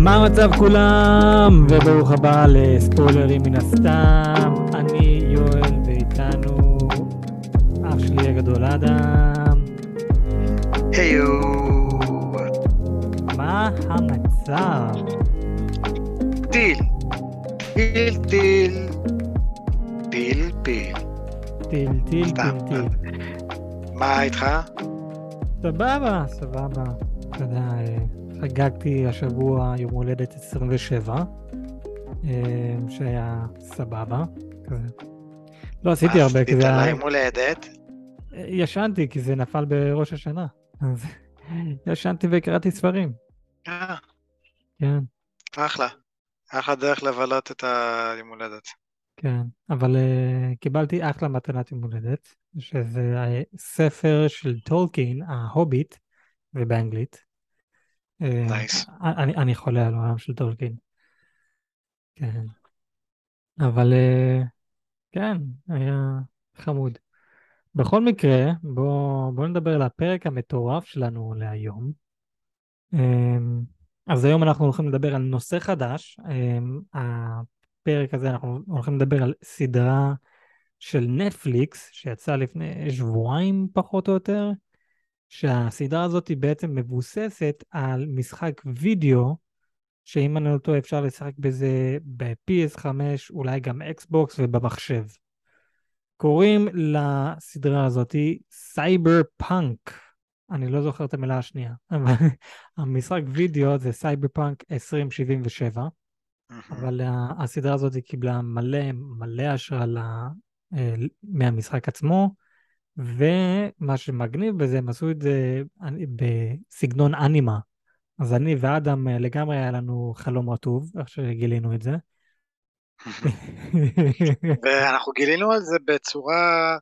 מה המצב כולם? וברוך הבא לספוילרים מן הסתם. אני יואל ואיתנו אח שלי הגדול אדם. היו. מה המצב? טיל. טיל טיל. פיל פיל. טיל טיל סתם. טיל טיל. מה איתך? סבבה, סבבה. אתה יודע, אה, חגגתי השבוע יום הולדת 27, אה, שהיה סבבה. כזה. לא עשיתי מה הרבה, כי עשית זה היה... ליום הולדת? ישנתי, כי זה נפל בראש השנה. אז ישנתי וקראתי ספרים, אה, כן, אחלה. אחלה דרך לבלות את היום הולדת. כן. אבל uh, קיבלתי אחלה מתנת יום הולדת, שזה ספר של טולקין, ההוביט, ובאנגלית. אה, נייס. אני, אני חולה על העולם של טולקין. כן. אבל אה, כן, היה חמוד. בכל מקרה, בואו בוא נדבר על הפרק המטורף שלנו להיום. אז היום אנחנו הולכים לדבר על נושא חדש. הפרק הזה אנחנו הולכים לדבר על סדרה של נטפליקס שיצאה לפני שבועיים פחות או יותר, שהסדרה הזאת היא בעצם מבוססת על משחק וידאו, שאם אני לא טועה אפשר לשחק בזה ב-PS5, אולי גם Xbox ובמחשב. קוראים לסדרה הזאתי סייבר פאנק. אני לא זוכר את המילה השנייה, אבל המשחק וידאו זה סייבר פאנק 2077, אבל הסדרה הזאת קיבלה מלא מלא השראה אה, מהמשחק עצמו, ומה שמגניב בזה, הם עשו את זה בסגנון אנימה. אז אני ואדם אה, לגמרי היה לנו חלום רטוב, איך שגילינו את זה. ואנחנו גילינו על זה בצורה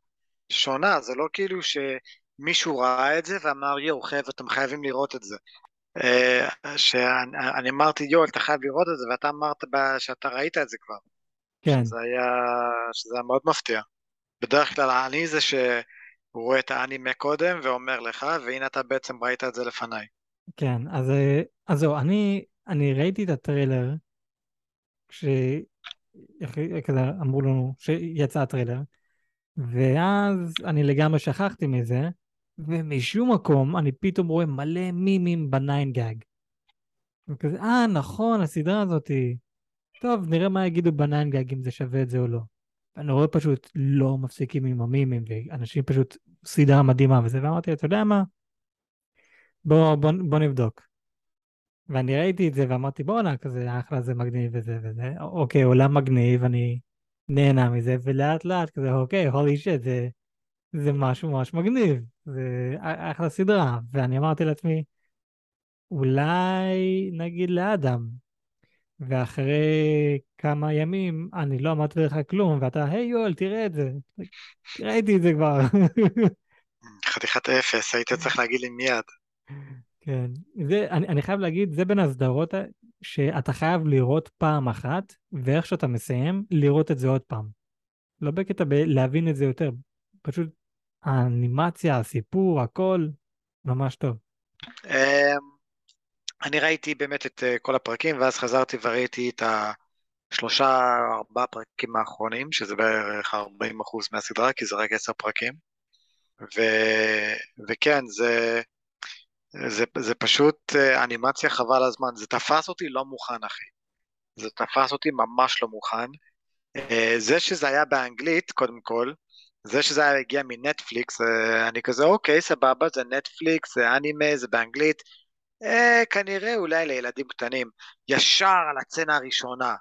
שונה, זה לא כאילו שמישהו ראה את זה ואמר יואו, חייב, אתם חייבים לראות את זה. אה, שאני אני אמרתי יואו, אתה חייב לראות את זה, ואתה אמרת שאתה ראית את זה כבר. כן, שזה היה, שזה היה מאוד מפתיע. בדרך כלל אני זה שרואה את האנימה קודם ואומר לך, והנה אתה בעצם ראית את זה לפניי. כן, אז, אה, אז זהו, אני, אני ראיתי את הטריילר, כש... איך- כזה אמרו לנו שיצא הטריילר, ואז אני לגמרי שכחתי מזה, ומשום מקום אני פתאום רואה מלא מימים בניין גג. וכזה, אה, נכון, הסדרה הזאתי. טוב, נראה מה יגידו בניין גג, אם זה שווה את זה או לא. ואני רואה פשוט לא מפסיקים עם המימים, ואנשים פשוט סדרה מדהימה וזה, ואמרתי, אתה יודע מה? בוא, בוא, בוא נבדוק. ואני ראיתי את זה ואמרתי, בואנה, כזה אחלה, זה מגניב וזה וזה. אוקיי, עולם מגניב, אני נהנה מזה, ולאט לאט כזה, אוקיי, הולי שיט, זה, זה משהו ממש מגניב. זה אחלה סדרה. ואני אמרתי לעצמי, אולי נגיד לאדם. ואחרי כמה ימים אני לא אמרתי לך כלום, ואתה, היי יואל, תראה את זה. ראיתי את זה כבר. חתיכת אפס, היית צריך להגיד לי מיד. כן, זה, אני, אני חייב להגיד, זה בין הסדרות שאתה חייב לראות פעם אחת, ואיך שאתה מסיים, לראות את זה עוד פעם. לא בקטע בלהבין את זה יותר, פשוט האנימציה, הסיפור, הכל, ממש טוב. אני ראיתי באמת את אה, כל הפרקים, ואז חזרתי וראיתי את השלושה, ארבעה פרקים האחרונים, שזה בערך 40% מהסדרה, כי זה רק עשר פרקים. ו... וכן, זה, זה, זה פשוט אה, אנימציה חבל הזמן. זה תפס אותי לא מוכן, אחי. זה תפס אותי ממש לא מוכן. אה, זה שזה היה באנגלית, קודם כל, זה שזה היה הגיע מנטפליקס, אני כזה, אוקיי, סבבה, זה נטפליקס, זה אנימה, זה באנגלית. אה, כנראה אולי לילדים קטנים. ישר על הצצנה הראשונה.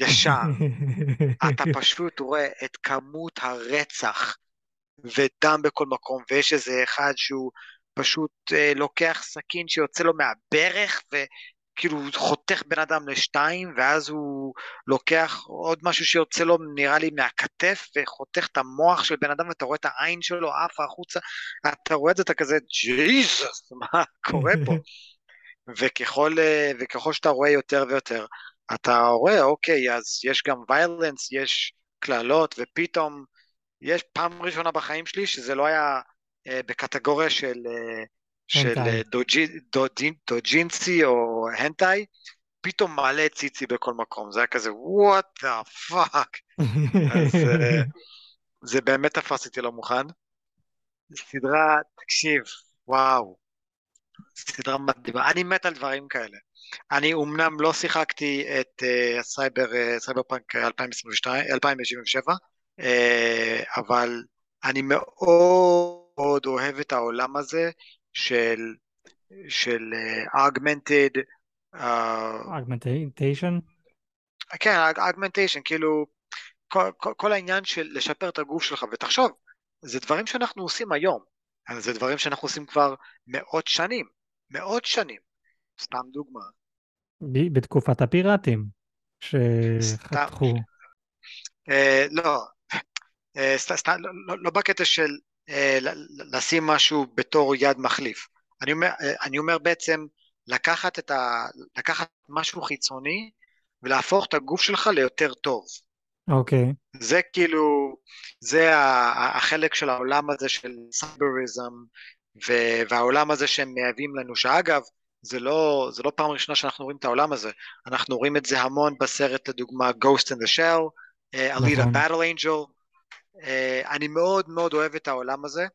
ישר. אתה פשוט רואה את כמות הרצח ודם בכל מקום, ויש איזה אחד שהוא פשוט אה, לוקח סכין שיוצא לו מהברך, וכאילו חותך בן אדם לשתיים, ואז הוא לוקח עוד משהו שיוצא לו נראה לי מהכתף, וחותך את המוח של בן אדם, ואתה רואה את העין שלו עפה החוצה, אתה רואה את זה, אתה כזה, ג'יזוס, מה קורה פה? וככל, אה, וככל שאתה רואה יותר ויותר, אתה רואה, אוקיי, אז יש גם ויילנס, יש קללות, ופתאום יש פעם ראשונה בחיים שלי שזה לא היה אה, בקטגוריה של, אה, של. אה, doujinshi או hentai, פתאום מלא ציצי בכל מקום, זה היה כזה fuck, אז אה, זה באמת תפס אותי לא מוכן. סדרה, תקשיב, וואו, סדרה מדהימה, אני מת על דברים כאלה. אני אומנם לא שיחקתי את אה, ה Cyber, Cyberpunk 2022, 2077, אה, אבל אני מאוד אוהב את העולם הזה של, של אה, augmented, אה, אגמנטיישן? כן, augmentation, כאילו, כל, כל, כל העניין של לשפר את הגוף שלך, ותחשוב, זה דברים שאנחנו עושים היום, זה דברים שאנחנו עושים כבר מאות שנים, מאות שנים. סתם דוגמה. בתקופת הפיראטים שחתכו. אה, לא, אה, סת- סת- לא, לא, לא בקטע של לשים משהו בתור יד מחליף. אני אומר, אה, אני אומר בעצם לקחת, את ה, לקחת משהו חיצוני ולהפוך את הגוף שלך ליותר טוב. אוקיי. זה כאילו, זה החלק של העולם הזה של סייבריזם, והעולם הזה שהם מייבאים לנו, שאגב, זה לא, זה לא פעם ראשונה שאנחנו רואים את העולם הזה, אנחנו רואים את זה המון בסרט, לדוגמה, Ghost in the Shell, אה, Alita נכון. Battle Angel, אה, אני מאוד מאוד אוהב את העולם הזה,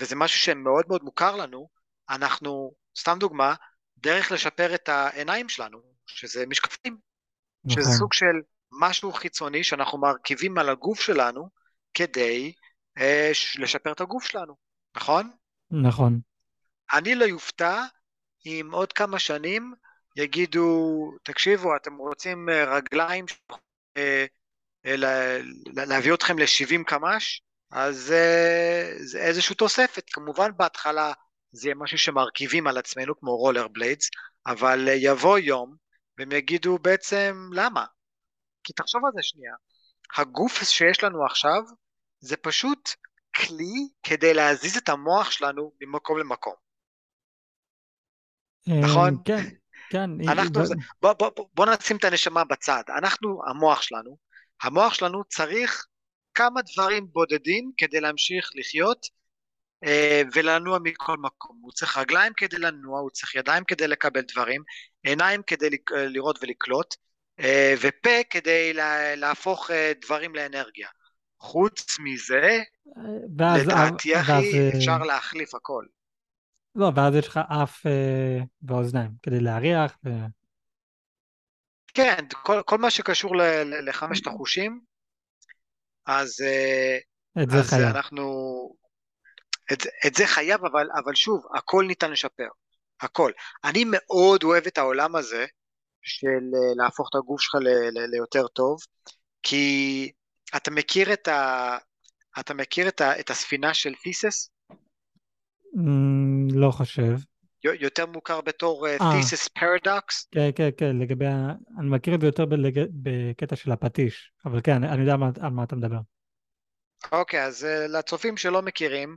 וזה משהו שמאוד מאוד מוכר לנו, אנחנו, סתם דוגמה, דרך לשפר את העיניים שלנו, שזה משקפים, שזה נכון. סוג של משהו חיצוני שאנחנו מרכיבים על הגוף שלנו כדי אה, ש- לשפר את הגוף שלנו, נכון? נכון. אני לא יופתע אם עוד כמה שנים יגידו, תקשיבו, אתם רוצים אה, רגליים, אה, אה, להביא אתכם ל-70 קמ"ש, אז אה, זה איזושהי תוספת. כמובן בהתחלה זה יהיה משהו שמרכיבים על עצמנו כמו רולר בליידס, אבל אה, יבוא יום והם יגידו בעצם למה? כי תחשוב על זה שנייה, הגוף שיש לנו עכשיו זה פשוט כלי כדי להזיז את המוח שלנו ממקום למקום. נכון? אה, כן, כן. היא- אנחנו, ב- זה- בוא, בוא, בוא, בוא נשים את הנשמה בצד, אנחנו, המוח שלנו, המוח שלנו צריך כמה דברים בודדים כדי להמשיך לחיות אה, ולנוע מכל מקום. הוא צריך רגליים כדי לנוע, הוא צריך ידיים כדי לקבל דברים, עיניים כדי לק- לראות ולקלוט, אה, ופה כדי לה, להפוך אה, דברים לאנרגיה. חוץ מזה, ואז, לדעתי ואז, אחי, אה, אפשר להחליף הכל. לא, ואז יש לך אף אה, ואוזניים כדי להריח. ו... כן, כל, כל מה שקשור ל, ל, לחמשת החושים, אז, אה, את זה אז חייב. אנחנו... את, את זה חייב, אבל, אבל שוב, הכל ניתן לשפר. הכל. אני מאוד אוהב את העולם הזה של אה, להפוך את הגוף שלך ל, ל, ליותר טוב, כי אתה מכיר את ה... אתה מכיר את, ה, את הספינה של תיסס? אמ, לא חושב. יותר מוכר בתור אה. תיסס פרדוקס? כן, כן, כן, לגבי. אני מכיר את זה יותר בלג... בקטע של הפטיש, אבל כן, אני, יודע מה, על מה אתה מדבר. אוקיי, אז uh, לצופים שלא מכירים,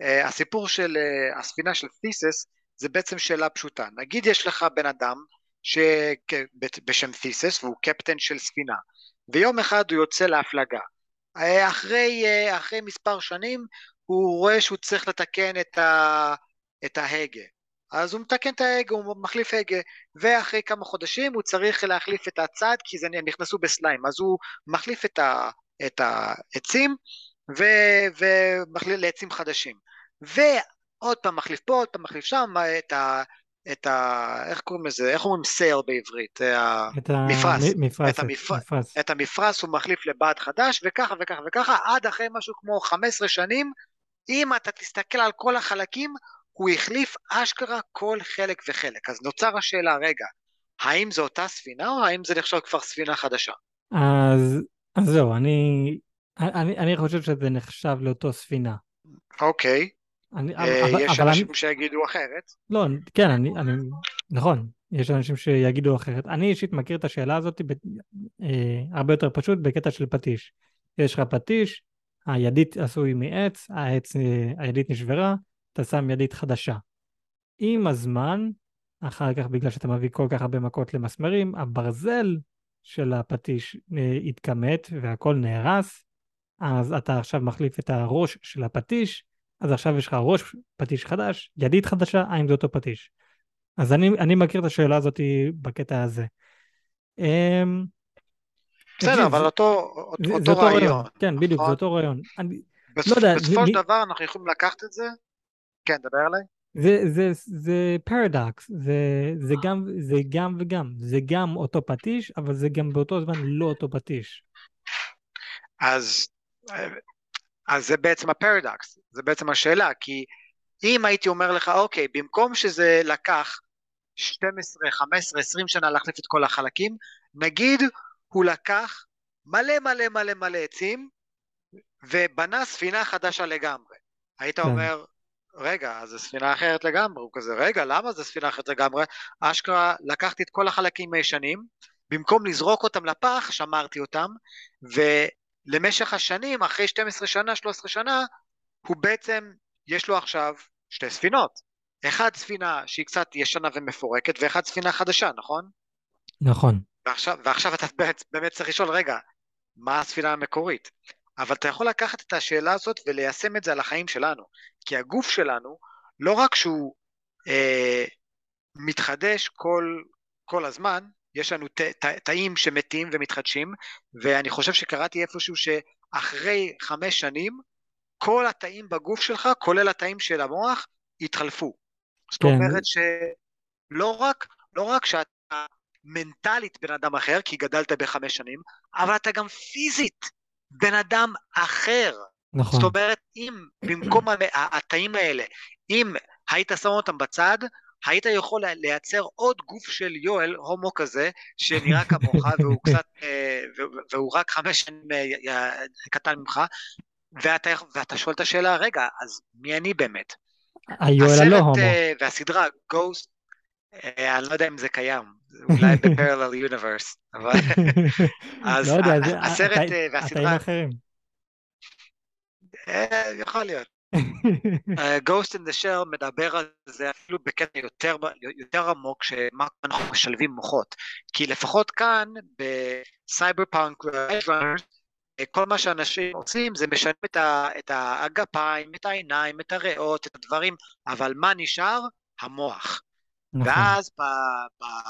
הסיפור של הספינה של תיסס זה בעצם שאלה פשוטה. נגיד יש לך בן אדם ש... כ- בשם תיסס והוא קפטן של ספינה, ויום אחד הוא יוצא להפלגה. אחרי, אחרי מספר שנים הוא רואה שהוא צריך לתקן את, ה... את ההגה. אז הוא מתקן את ההגה, הוא מחליף הגה, ואחרי כמה חודשים הוא צריך להחליף את הצד כי זה נכנסו בסליים, אז הוא מחליף את, ה... את העצים ו- ומחליף לעצים חדשים. ועוד פעם מחליף פה, עוד פעם מחליף שם, את ה... את ה... איך קוראים לזה? איך אומרים סייל בעברית? ה- את מפרש. המפרסת, את המפר-. את המפרש הוא מחליף לבד חדש, וככה וככה וככה, עד אחרי משהו כמו 15 שנים, אם אתה תסתכל על כל החלקים, הוא החליף אשכרה כל חלק וחלק. אז נוצר השאלה, רגע, האם זו אותה ספינה, או האם זה נחשב כבר ספינה חדשה? אז, אז זהו, אני, אני, אני חושב שזה נחשב לאותו ספינה. אוקיי, אני, אה, אבל, יש אבל אנשים אני, שיגידו אחרת. לא, כן, אני, אני, נכון, יש אנשים שיגידו אחרת. אני אישית מכיר את השאלה הזאת ב, אה, הרבה יותר פשוט בקטע של פטיש. יש לך פטיש, הידית עשוי מעץ, העץ, אה, הידית נשברה, אתה שם ידית חדשה. עם הזמן, אחר כך בגלל שאתה מביא כל כך הרבה מכות למסמרים, הברזל של הפטיש אה, התכמת והכל נהרס, אז אתה עכשיו מחליף את הראש של הפטיש, אז עכשיו יש לך ראש פטיש חדש, ידית חדשה, האם זה אותו פטיש? אז אני, אני מכיר את השאלה הזאת בקטע הזה. אמ, בסדר, אבל זה, אותו, זה, אותו זה אותו רעיון, רעיון, כן, בדיוק, זה נכון? אותו רעיון. אני לא בסופ, יודע, בסופו של דבר אנחנו יכולים לקחת את זה, כן, דבר אליי. זה, זה, זה פרדוקס, זה, זה, גם, זה גם וגם, זה גם אותו פטיש, אבל זה גם באותו זמן לא אותו פטיש. אז, אז זה בעצם הפרדוקס, זה בעצם השאלה, כי אם הייתי אומר לך, אוקיי, במקום שזה לקח 12, 15, 20 שנה להחליף את כל החלקים, נגיד הוא לקח מלא מלא מלא מלא עצים ובנה ספינה חדשה לגמרי. היית כן. אומר, רגע, אז זו ספינה אחרת לגמרי, הוא כזה, רגע, למה זו ספינה אחרת לגמרי? אשכרה לקחתי את כל החלקים הישנים, במקום לזרוק אותם לפח, שמרתי אותם, ולמשך השנים, אחרי 12 שנה, 13 שנה, הוא בעצם, יש לו עכשיו שתי ספינות. אחד ספינה שהיא קצת ישנה ומפורקת, ואחד ספינה חדשה, נכון? נכון. ועכשיו, ועכשיו אתה באמת, באמת צריך לשאול, רגע, מה הספינה המקורית? אבל אתה יכול לקחת את השאלה הזאת וליישם את זה על החיים שלנו. כי הגוף שלנו, לא רק שהוא אה, מתחדש כל, כל הזמן, יש לנו ת, ת, תאים שמתים ומתחדשים, ואני חושב שקראתי איפשהו שאחרי חמש שנים, כל התאים בגוף שלך, כולל התאים של המוח, התחלפו. זאת כן. אומרת שלא רק, לא רק שאתה מנטלית בן אדם אחר, כי גדלת בחמש שנים, אבל אתה גם פיזית בן אדם אחר. נכון. זאת אומרת, אם במקום התאים האלה, אם היית שם אותם בצד, היית יכול לייצר עוד גוף של יואל, הומו כזה, שנראה כמוך, והוא קצת, אה, והוא רק חמש שנים אה, קטן ממך, ואתה, ואתה שואל את השאלה, רגע, אז מי אני באמת? היואל הלא הומו. uh, והסדרה Ghost, אני לא יודע אם זה קיים, אולי ב-parallel universe, אבל... אז לא יודע, הסרט uh, והסדרה, התאים אחרים. אה, יכול להיות. אה, Ghost in the Shell מדבר על זה אפילו בקטע יותר, יותר עמוק, שמה אנחנו משלבים מוחות. כי לפחות כאן, בסייבר פאנק, כל מה שאנשים עושים זה משלם את, ה, את הגפיים, את העיניים, את הריאות, את הדברים, אבל מה נשאר? המוח. נכון. ואז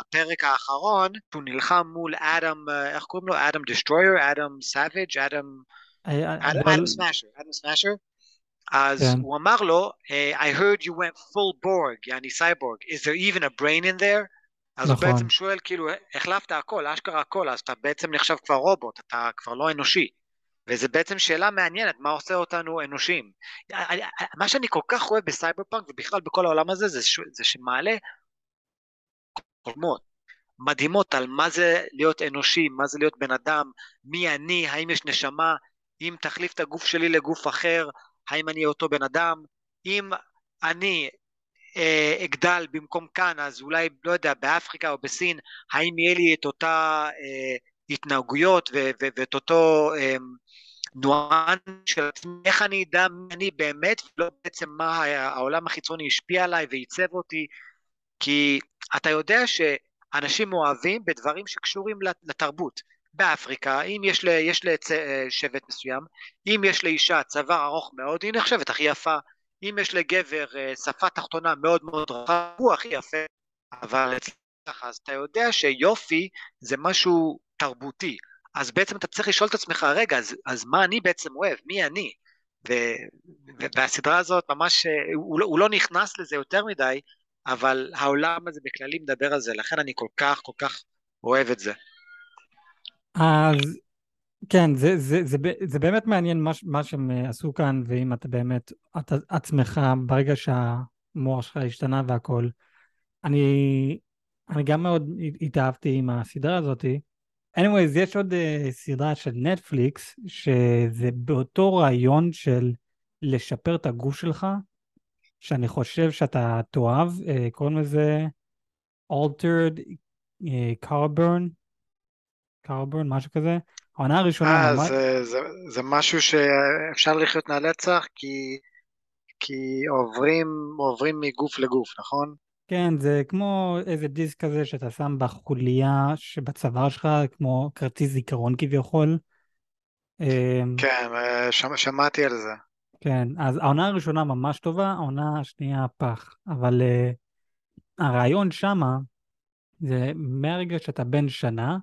בפרק האחרון, הוא נלחם מול אדם, אה, איך קוראים לו? Adam Destroyer, Adam Savage, Adam... אדם סמאשר, אדם סמאשר. אז כן. הוא אמר לו, "אה, I heard you went full Borg, יעני סייבורג, is there even a brain in there? אז הוא נכון. בעצם שואל, כאילו, החלפת הכל, אשכרה הכל, אז אתה בעצם נחשב כבר רובוט, אתה כבר לא אנושי. וזו בעצם שאלה מעניינת, מה עושה אותנו אנושיים. אני- מה שאני כל כך אוהב בסייבר פאנק ובכלל בכל העולם הזה, זה, ש- זה שמעלה חולמות מדהימות על מה זה להיות אנושי, מה זה להיות בן אדם, מי אני, האם יש נשמה, אם תחליף את הגוף שלי לגוף אחר, האם אני אותו בן אדם, אם אני אה, אגדל במקום כאן, אז אולי, לא יודע, באפריקה או בסין, האם יהיה לי את אותה אה, התנהגויות ו- ו- ואת אותו אה, ניואנס של עצמי, איך אני אדע מי אני באמת, ולא בעצם מה העולם החיצוני השפיע עליי ועיצב אותי, כי אתה יודע שאנשים אוהבים בדברים שקשורים לתרבות. באפריקה, אם יש, ל, יש לשבט מסוים, אם יש לאישה צוואר ארוך מאוד, היא נחשבת הכי יפה. אם יש לגבר אה, שפה תחתונה מאוד מאוד רחבה, הוא הכי יפה. אבל אצלך, אז אתה יודע שיופי זה משהו תרבותי. אז בעצם אתה צריך לשאול את עצמך, רגע, אז, אז מה אני בעצם אוהב? מי אני? ו, והסדרה הזאת ממש, אה, הוא, לא- הוא לא נכנס לזה יותר מדי, אבל העולם הזה בכללי מדבר על זה, לכן אני כל כך כל כך אוהב את זה. אז כן, זה, זה, זה, ב- זה באמת מעניין מה, מה שהם עשו כאן, ואם אתה באמת, אתה עצמך, ברגע שהמוח שלך השתנה והכל. אני, אני גם מאוד התאהבתי עם הסדרה הזאתי. anyways, יש עוד uh, סדרה של נטפליקס, שזה באותו רעיון של לשפר את הגוף שלך, שאני חושב שאתה תאהב, uh, קוראים לזה Altered uh, Carbon, Carbon, משהו כזה. העונה הראשונה אה. זה, זה, זה משהו שאפשר לחיות מהנצח, כי, כי עוברים, עוברים מגוף לגוף, נכון? כן, זה כמו איזה דיסק כזה שאתה שם בחוליה שבצוואר שלך, כמו כרטיס זיכרון כביכול. כן, אה, שמ, שמעתי על זה. כן, אז העונה הראשונה ממש טובה, העונה השנייה פח. אבל uh, הרעיון שמה זה מהרגע שאתה בן שנה,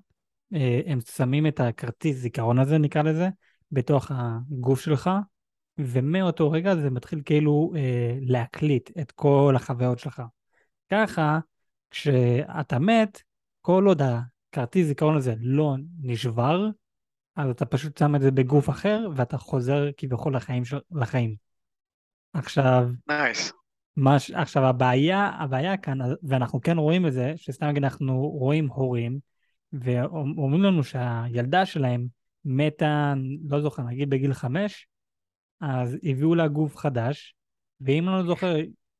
uh, הם שמים את הכרטיס זיכרון הזה, נקרא לזה, בתוך הגוף שלך, ומאותו רגע זה מתחיל כאילו uh, להקליט את כל החוויות שלך. ככה, כשאתה מת, כל עוד הכרטיס זיכרון הזה לא נשבר, אז אתה פשוט שם את זה בגוף אחר, ואתה חוזר כביכול לחיים. של... לחיים. עכשיו, נייס. מש... עכשיו הבעיה, הבעיה כאן, ואנחנו כן רואים את זה, שסתם נגיד אנחנו רואים הורים, ואומרים לנו שהילדה שלהם מתה, לא זוכר, נגיד בגיל חמש, אז הביאו לה גוף חדש, ואם אני לא זוכר,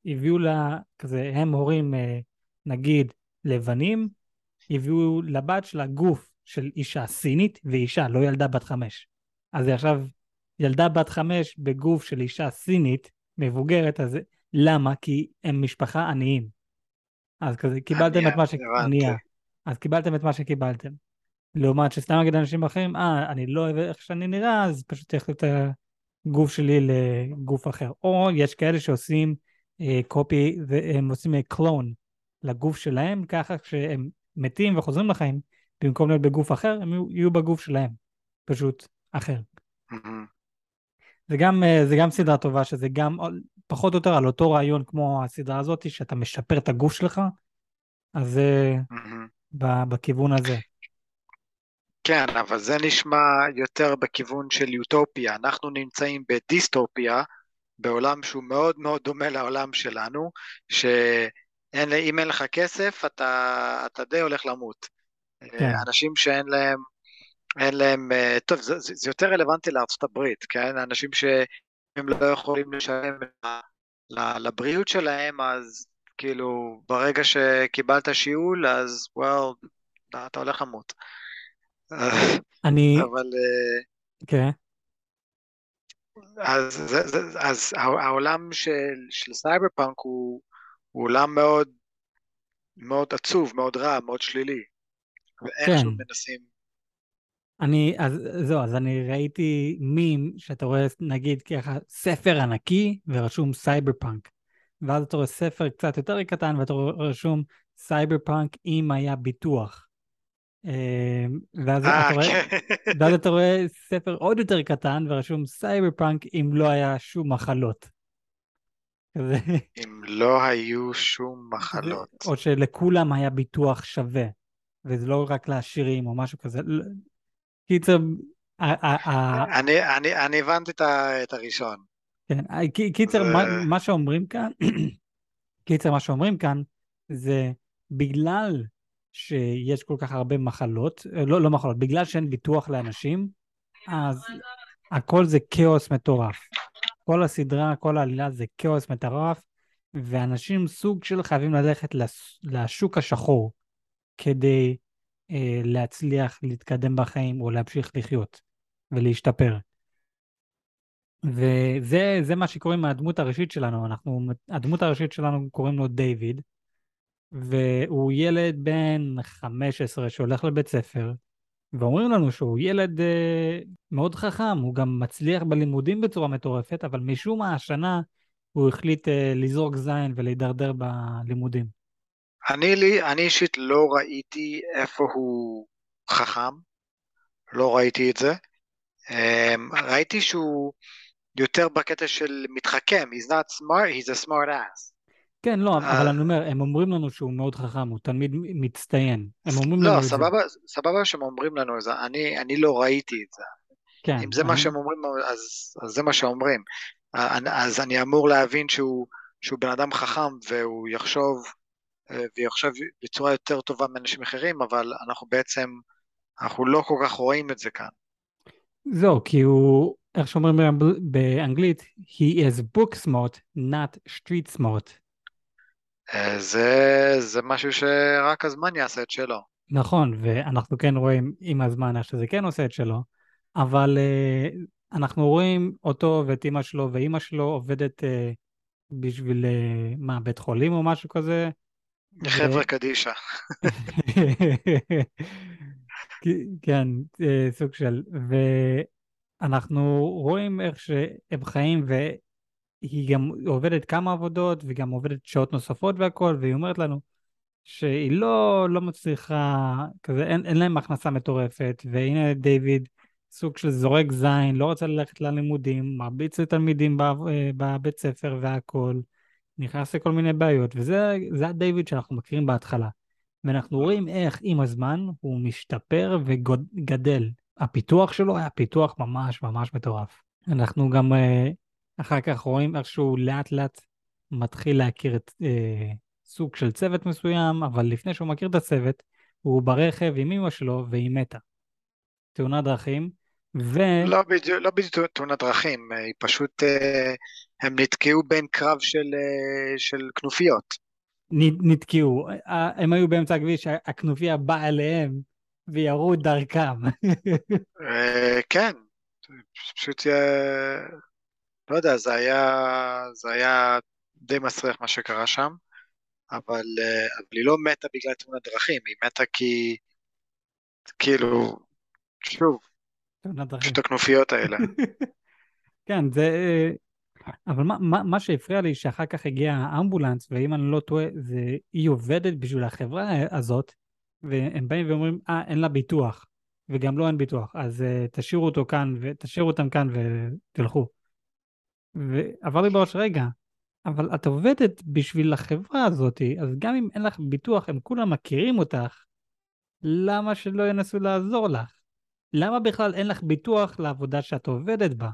הביאו לה, כזה, הם הורים, אה, נגיד, לבנים, הביאו לבת שלה גוף של אישה סינית, ואישה, לא ילדה בת חמש. אז עכשיו ילדה בת חמש בגוף של אישה סינית, מבוגרת, אז למה? כי הם משפחה עניים. אז כזה, קיבלתם את מה ש... ענייה. אז קיבלתם את מה שקיבלתם. לעומת שסתם נגיד אנשים אחרים, אה, אני לא אוהב איך שאני נראה, אז פשוט יש את הגוף שלי לגוף אחר. או יש כאלה שעושים קופי, אה, והם עושים קלון אה, לגוף שלהם, ככה כשהם מתים וחוזרים לחיים, במקום להיות בגוף אחר, הם יהיו, בגוף שלהם, פשוט אחר. זה גם, אה, זה גם סדרה טובה, שזה גם פחות או יותר על אותו רעיון כמו הסדרה הזאת, שאתה משפר את הגוף שלך, אז זה בכיוון הזה. כן, אבל זה נשמע יותר בכיוון של יוטופיה. אנחנו נמצאים בדיסטופיה, בעולם שהוא מאוד מאוד דומה לעולם שלנו, שאם אין לך כסף, אתה, אתה די הולך למות. כן. אנשים שאין להם, אין להם, אה, טוב, זה, זה יותר רלוונטי לארצות הברית, כן? אנשים שהם לא יכולים לשלם לבריאות שלהם, אז כאילו, ברגע שקיבלת שיעול, אז well, אתה הולך למות. אני... אבל... אה, כן. אז, זה, זה, אז העולם של, של סייבר פאנק הוא, הוא עולם מאוד, מאוד עצוב, מאוד רע, מאוד שלילי. ואיכשהו כן. מנסים... אני, אז זהו, אז אני ראיתי מים שאתה רואה, נגיד ככה, ספר ענקי ורשום סייבר פאנק. ואז אתה רואה ספר קצת יותר קטן ואתה רואה רשום סייבר פאנק אם היה ביטוח. אה, ואז, אה, אתה רואה, כן. ואז אתה רואה ספר עוד יותר קטן ורשום סייבר פאנק אם לא היה שום מחלות. אם לא היו שום מחלות. או שלכולם היה ביטוח שווה. וזה לא רק לעשירים או משהו כזה. קיצר... אני הבנתי את הראשון. כן, קיצר, מה שאומרים כאן, קיצר, מה שאומרים כאן, זה בגלל שיש כל כך הרבה מחלות, לא, לא מחלות, בגלל שאין ביטוח לאנשים, אז הכל זה כאוס מטורף. כל הסדרה, כל העלילה זה כאוס מטורף, ואנשים סוג של חייבים ללכת לשוק השחור. כדי אה, להצליח להתקדם בחיים או להמשיך לחיות ולהשתפר. וזה מה שקוראים מהדמות הראשית שלנו, אנחנו, הדמות הראשית שלנו קוראים לו דיוויד, והוא ילד בן 15 שהולך לבית ספר, ואומרים לנו שהוא ילד אה, מאוד חכם, הוא גם מצליח בלימודים בצורה מטורפת, אבל משום מה השנה הוא החליט אה, לזרוק זין ולהידרדר בלימודים. אני, לי, אני אישית לא ראיתי איפה הוא חכם, לא ראיתי את זה. אמ, ראיתי שהוא יותר בקטע של מתחכם, he's not smart, he's a smart ass. כן, לא, אבל אני אומר, הם אומרים לנו שהוא מאוד חכם, הוא תלמיד מצטיין. הם אומרים לא, לנו את זה. לא, סבבה שהם אומרים לנו את זה, אני, אני לא ראיתי את זה. כן. אם זה. מה שהם אומרים, אז, אז זה מה שאומרים. אז אני אמור להבין שהוא, שהוא בן אדם חכם והוא יחשוב אה, והיא עכשיו בצורה יותר טובה מאנשים אחרים, אבל אנחנו בעצם, אנחנו לא כל כך רואים את זה כאן. זהו, כי הוא, איך שאומרים באנגלית, he is book smart, not street smart. אה, זה, זה משהו שרק הזמן יעשה את שלו. נכון, ואנחנו כן רואים עם הזמן איך שזה כן עושה את שלו, אבל uh, אנחנו רואים אותו ואת אימא שלו, ואימא שלו עובדת uh, בשביל, uh, מה, בית חולים או משהו כזה, חבר'ה קדישא. כן, סוג של, אנחנו רואים איך שהם חיים והיא גם עובדת כמה עבודות וגם עובדת שעות נוספות והכל, והיא אומרת לנו שהיא לא, לא מצליחה, כזה, אין, אין להם הכנסה מטורפת, והנה דיוויד סוג של זורק זין, לא רוצה ללכת ללימודים, מרביץ לתלמידים בבית ספר והכל, נכנס לכל מיני בעיות, וזה הדיוויד שאנחנו מכירים בהתחלה. ואנחנו רואים איך עם הזמן הוא משתפר וגדל. הפיתוח שלו היה פיתוח ממש ממש מטורף. אנחנו גם אה, אחר כך רואים איך שהוא לאט לאט מתחיל להכיר את אה, סוג של צוות מסוים, אבל לפני שהוא מכיר את הצוות, הוא ברכב עם אמא שלו והיא מתה. תאונת דרכים, ו... לא בדיוק, לא תאונת דרכים, היא פשוט, אה, הם נתקעו בין קרב של, של כנופיות. נתקעו. הם היו באמצע הכביש, הכנופיה באה אליהם וירו דרכם. אה, כן, פשוט, לא יודע, זה היה, זה היה די מסריח מה שקרה שם, אבל, אה, אבל היא לא מתה בגלל תאונת דרכים, היא מתה כי, כאילו, שוב, פשוט הכנופיות האלה. כן, זה, אבל מה, מה, מה שהפריע לי שאחר כך הגיע האמבולנס, ואם אני לא טועה, זה היא עובדת בשביל החברה הזאת, והם באים ואומרים, אה, אין לה ביטוח, וגם לא אין ביטוח, אז uh, תשאירו אותו כאן, ותשאירו אותם כאן ותלכו. ועבר לי בראש, רגע, אבל את עובדת בשביל החברה הזאת, אז גם אם אין לך ביטוח, הם כולם מכירים אותך, למה שלא ינסו לעזור לך? למה בכלל אין לך ביטוח לעבודה שאת עובדת בה?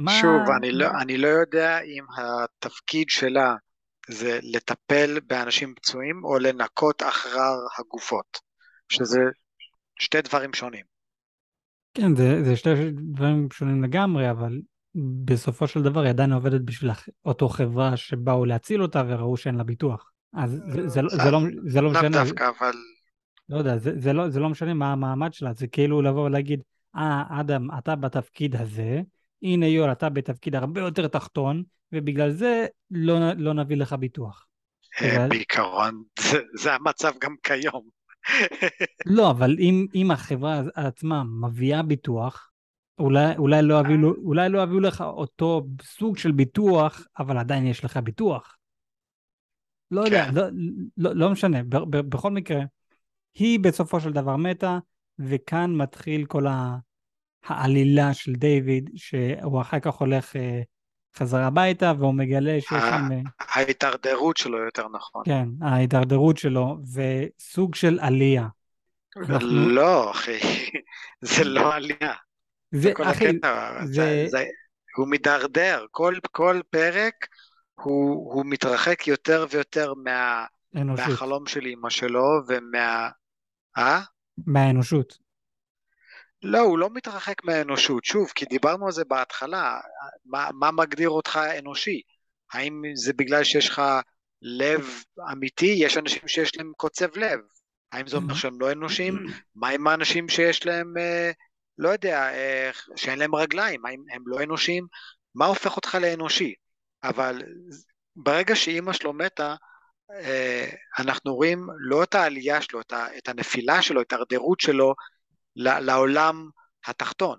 מה... שוב, אני לא, אני לא יודע אם התפקיד שלה זה לטפל באנשים פצועים או לנקות אחר הגופות, שזה שתי דברים שונים. כן, זה, זה שתי דברים שונים לגמרי, אבל בסופו של דבר היא עדיין עובדת בשביל אותו חברה שבאו להציל אותה וראו שאין לה ביטוח. אז זה, זה, זה, זה, לא, זה לא משנה. לאו דווקא, אבל... לא יודע, זה, זה, לא, זה לא משנה מה המעמד שלה, זה כאילו לבוא ולהגיד, אה, אדם, אתה בתפקיד הזה, הנה יואל, אתה בתפקיד הרבה יותר תחתון, ובגלל זה לא, לא נביא לך ביטוח. אה, בעיקרון, זה, זה המצב גם כיום. לא, אבל אם, אם החברה עצמה מביאה ביטוח, אולי, אולי, לא הביאו, אולי לא לך אותו סוג של ביטוח, אבל עדיין יש לך ביטוח. לא יודע, כן. לא, לא, לא משנה, ב, ב, בכל מקרה, היא בסופו של דבר מתה, וכאן מתחיל כל ה... העלילה של דיוויד, שהוא אחר כך הולך אה, חזרה הביתה והוא מגלה שיש שם... אה, ההידרדרות שלו יותר נכון. כן, ההידרדרות שלו, וסוג של עלייה. לא, אחי, זה לא עלייה. זה, כל אחי, הקטע, זה... זה, זה... הוא מידרדר, כל, כל פרק הוא, הוא מתרחק יותר ויותר מה, מהחלום של אמא שלו ומה... אה? מהאנושות. לא, הוא לא מתרחק מהאנושות, שוב, כי דיברנו על זה בהתחלה, מה, מה מגדיר אותך אנושי? האם זה בגלל שיש לך לב אמיתי? יש אנשים שיש להם קוצב לב. האם זה אומר שהם לא אנושיים? מה עם האנשים שיש להם, אה, לא יודע, אה, שאין להם רגליים? האם הם לא אנושיים? מה הופך אותך לאנושי? אבל ברגע שאימא שלו מתה, אה, אנחנו רואים לא את העלייה שלו, את הנפילה שלו, את ההרדרות שלו, לעולם התחתון.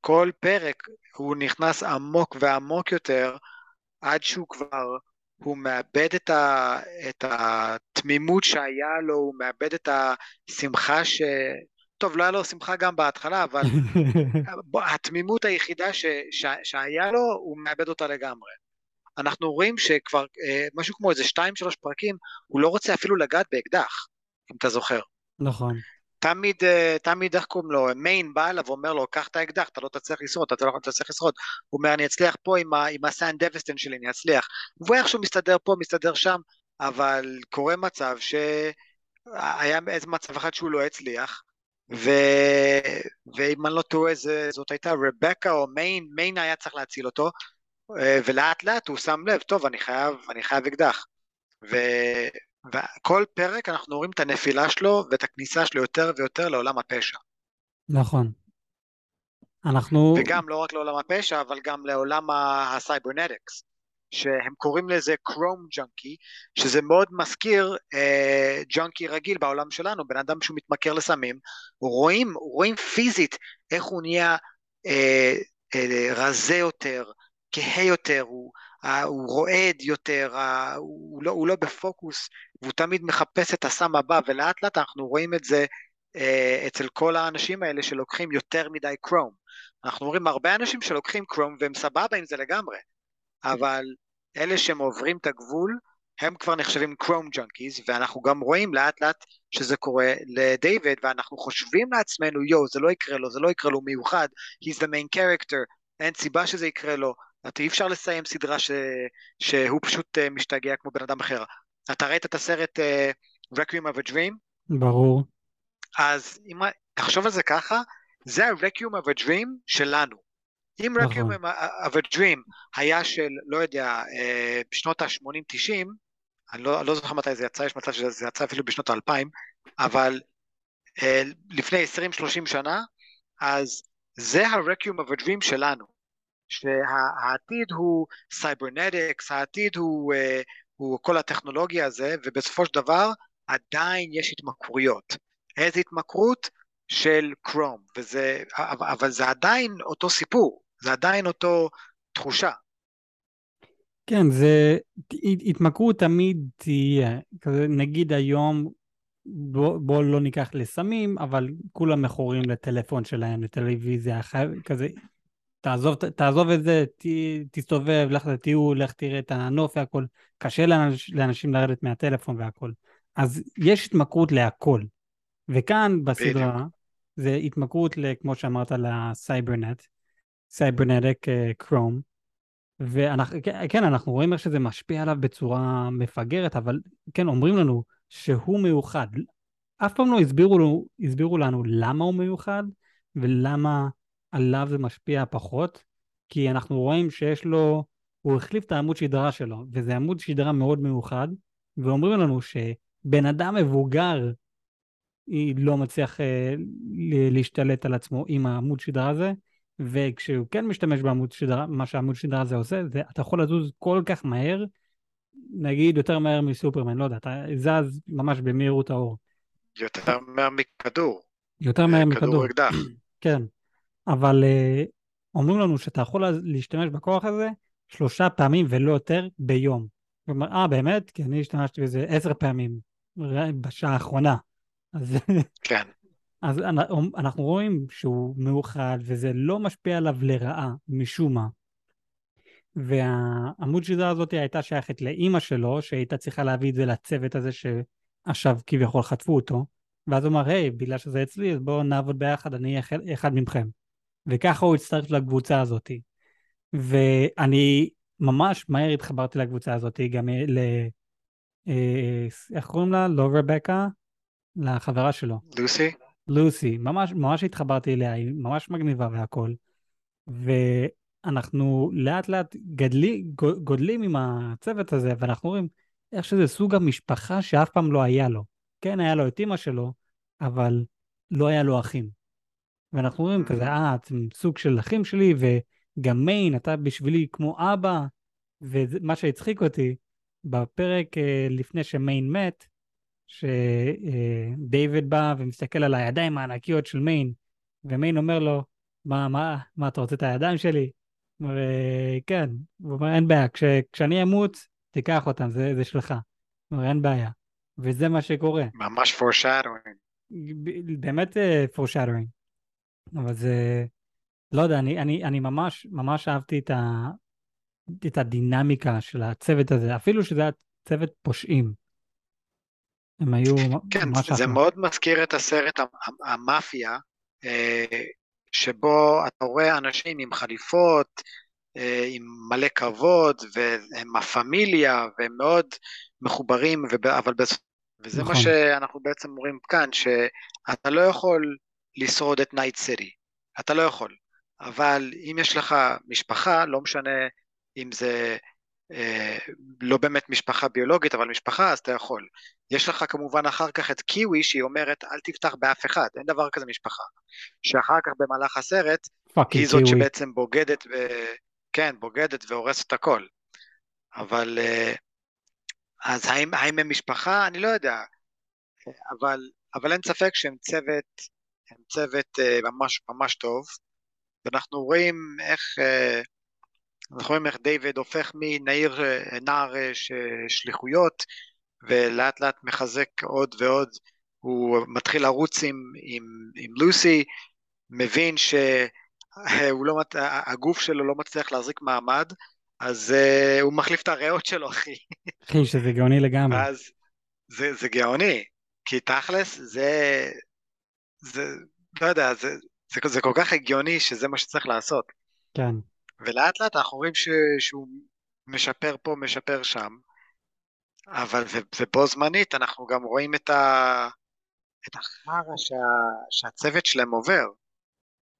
כל פרק הוא נכנס עמוק ועמוק יותר עד שהוא כבר, הוא מאבד את, ה, את התמימות שהיה לו, הוא מאבד את השמחה ש... טוב, לא היה לו שמחה גם בהתחלה, אבל התמימות היחידה ש, ש, שהיה לו, הוא מאבד אותה לגמרי. אנחנו רואים שכבר אה, משהו כמו איזה שתיים שלוש פרקים, הוא לא רוצה אפילו לגעת באקדח, אם אתה זוכר. נכון. תמיד, אה, תמיד, איך קוראים לו, מיין בא אליו ואומר לו, קח את האקדח, אתה לא תצליח לשרוד, אתה לא תצליח לשרוד. הוא אומר, אני אצליח פה עם, עם הסאן דבסטן שלי, אני אצליח. והוא איכשהו מסתדר פה, מסתדר שם, אבל קורה מצב שהיה איזה מצב אחד שהוא לא הצליח, ו... ואם אני לא טועה, זאת הייתה רבקה או מיין, מיין היה צריך להציל אותו, אה, ולאט לאט הוא שם לב, טוב, אני חייב, אני חייב אקדח. ו... וכל פרק אנחנו רואים את הנפילה שלו ואת הכניסה שלו יותר ויותר לעולם הפשע. נכון. אנחנו... וגם לא רק לעולם הפשע, אבל גם לעולם ה cybernetics, שהם קוראים לזה chrome junkie, שזה מאוד מזכיר אה, ג'אנקי רגיל בעולם שלנו, בן אדם שהוא מתמכר לסמים, רואים, רואים פיזית איך הוא נהיה אה, אה, רזה יותר, כהה יותר, הוא, הוא רועד יותר, הוא, לא, הוא לא בפוקוס, והוא תמיד מחפש את הסם הבא, ולאט לאט אנחנו רואים את זה אה, אצל כל האנשים האלה שלוקחים יותר מדי chrome. אנחנו רואים הרבה אנשים שלוקחים chrome והם סבבה עם זה לגמרי, אבל אלה שהם עוברים את הגבול, הם כבר נחשבים chrome junkies, ואנחנו גם רואים לאט לאט שזה קורה לדיוויד, ואנחנו חושבים לעצמנו, יואו, זה לא יקרה לו, זה לא יקרה לו מיוחד, he's the main character, אין סיבה שזה יקרה לו, אי אפשר לסיים סדרה ש... שהוא פשוט uh, משתגע כמו בן אדם אחר. אתה ראית את הסרט uh, Requiem of a Dream? ברור. אז אם תחשוב על זה ככה, זה ה-Requiem of a Dream שלנו. אם נכון. Requiem of a Dream היה של, לא יודע, uh, בשנות ה-80-90, אני לא, לא זוכר מתי זה יצא, יש מצב שזה יצא אפילו בשנות האלפיים, אבל אה, לפני 20-30 שנה, אז זה ה-Requiem of a Dream שלנו, שהעתיד הוא cybernetics, העתיד הוא, אה, הוא כל הטכנולוגיה הזה, ובסופו של דבר עדיין יש התמכרויות. איזה התמכרות? של chrome, וזה, אבל זה עדיין אותו סיפור, זה עדיין אותו תחושה. כן, זה, התמכרות תמיד תהיה, נגיד היום, בוא, בוא לא ניקח לסמים, אבל כולם מכורים לטלפון שלהם, לטלוויזיה, כזה, תעזוב, תעזוב את זה, ת, תסתובב, לך לטיול, לך תראה את הנוף והכל, קשה לאנש, לאנשים לרדת מהטלפון והכל. אז יש התמכרות להכל, וכאן בסדרה, זה התמכרות, כמו שאמרת, ל cybernet, cybernetic chrome, וכן, כן, אנחנו רואים איך שזה משפיע עליו בצורה מפגרת, אבל כן, אומרים לנו שהוא מיוחד. אף פעם לא הסבירו, לו, הסבירו לנו למה הוא מיוחד ולמה עליו זה משפיע פחות, כי אנחנו רואים שיש לו, הוא החליף את העמוד שדרה שלו, וזה עמוד שדרה מאוד מיוחד, ואומרים לנו שבן אדם מבוגר לא מצליח אה, להשתלט על עצמו עם העמוד שדרה הזה, וכשהוא כן משתמש בעמוד שדרה, מה שהעמוד שדרה הזה עושה, זה אתה יכול לזוז כל כך מהר, נגיד יותר מהר מסופרמן, לא יודע, אתה זז ממש במהירות האור. יותר מהר מכדור. יותר מהר מכדור. כדור אקדח. כן, אבל uh, אומרים לנו שאתה יכול להשתמש בכוח הזה שלושה פעמים ולא יותר ביום. כלומר, אה, באמת? כי אני השתמשתי בזה עשר פעמים בשעה האחרונה. אז... כן. אז אנחנו רואים שהוא מאוחד וזה לא משפיע עליו לרעה משום מה. והעמוד שדרה הזאת הייתה שייכת לאימא שלו שהייתה צריכה להביא את זה לצוות הזה שעכשיו כביכול חטפו אותו ואז הוא אמר היי בגלל שזה אצלי אז בואו נעבוד ביחד אני אהיה אחד מכם וככה הוא הצטרף לקבוצה הזאת ואני ממש מהר התחברתי לקבוצה הזאת גם ל... אה, איך קוראים לה? לא רבקה? לחברה שלו. לוסי? לוסי, ממש, ממש התחברתי אליה, היא ממש מגניבה והכל. ואנחנו לאט לאט גדלי, גודלים עם הצוות הזה, ואנחנו רואים איך שזה סוג המשפחה שאף פעם לא היה לו. כן, היה לו את אימא שלו, אבל לא היה לו אחים. ואנחנו רואים כזה, אה, אתם סוג של אחים שלי, וגם מיין, אתה בשבילי כמו אבא, ומה שהצחיק אותי, בפרק אה, לפני שמיין מת, שדייוויד בא ומסתכל על הידיים הענקיות של מיין, ומיין אומר לו, מה, מה, מה, אתה רוצה את הידיים שלי? הוא אומר, כן, הוא אומר, אין בעיה, כש, כשאני אמות, תיקח אותם, זה, זה שלך. הוא אומר, אין בעיה. וזה מה שקורה. ממש foreshadowing. באמת uh, foreshadowing. אבל זה, לא יודע, אני, אני, אני ממש, ממש אהבתי את, ה, את הדינמיקה של הצוות הזה, אפילו שזה היה צוות פושעים. הם היו כן, ממש אחלה. זה מאוד מזכיר את הסרט המאפיה, אה, שבו אתה רואה אנשים עם חליפות, אה, עם מלא כבוד, והם הפמיליה, והם מאוד מחוברים, אבל בסופו וזה נכון. מה שאנחנו בעצם אומרים כאן, שאתה לא יכול לשרוד את Night City, אתה לא יכול. אבל אם יש לך משפחה, לא משנה אם זה אה, לא באמת משפחה ביולוגית, אבל משפחה, אז אתה יכול. יש לך כמובן אחר כך את Kiwi, שהיא אומרת, אל תבטח באף אחד, אין דבר כזה משפחה. שאחר כך במהלך הסרט, היא זאת Kiwi. שבעצם בוגדת, ו... כן, בוגדת והורסת הכל. אבל, אה, אז האם, האם הם משפחה? אני לא יודע. אבל, אבל אין ספק שהם צוות, הם צוות אה, ממש ממש טוב. ואנחנו רואים איך, אה, אנחנו רואים איך דיוויד הופך מנער, אה, נער שליחויות, ולאט לאט מחזק עוד ועוד, הוא מתחיל לרוץ עם, עם, עם לוסי, מבין שהוא לא, הגוף שלו לא מצליח להחזיק מעמד, אז uh, הוא מחליף את הריאות שלו, אחי. אחי, שזה גאוני לגמרי. ואז זה, זה גאוני, כי תכלס זה, זה, לא יודע, זה, זה, זה כל כך הגיוני שזה מה שצריך לעשות. כן. ולאט לאט אנחנו רואים ש, שהוא משפר פה, משפר שם, אבל ו, ובו זמנית אנחנו גם רואים את, ה, את החרא שה, שהצוות שלהם עובר.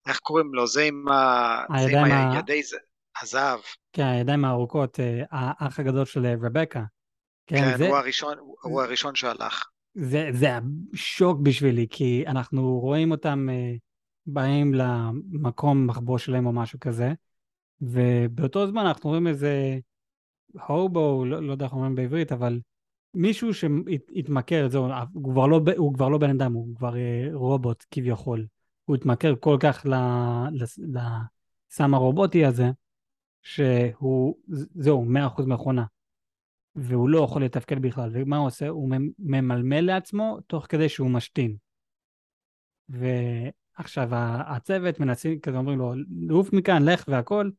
איך קוראים לו? זה עם, ה, זה עם ה- הידי ז- הזהב. כן, הידיים הארוכות, אה, האח הגדול של אה, רבקה. כן, כן, זה, הוא הראשון, הוא הראשון שהלך. זה, זה היה שוק בשבילי, כי אנחנו רואים אותם אה, באים למקום מחבוא שלהם או משהו כזה, ובאותו זמן אנחנו רואים איזה הובו, לא, לא יודע איך אומרים בעברית, אבל מישהו שהתמכר, זהו, הוא כבר לא, הוא כבר לא בן אדם, הוא כבר אה, רובוט כביכול. הוא התמכר כל כך לסם הרובוטי הזה, שהוא, זהו, 100% מכונה. והוא לא יכול לתפקד בכלל. ומה הוא עושה? הוא ממ- ממלמל לעצמו תוך כדי שהוא משתין. ועכשיו הצוות מנסים, כזה אומרים לו, לעוף מכאן, לך והכל,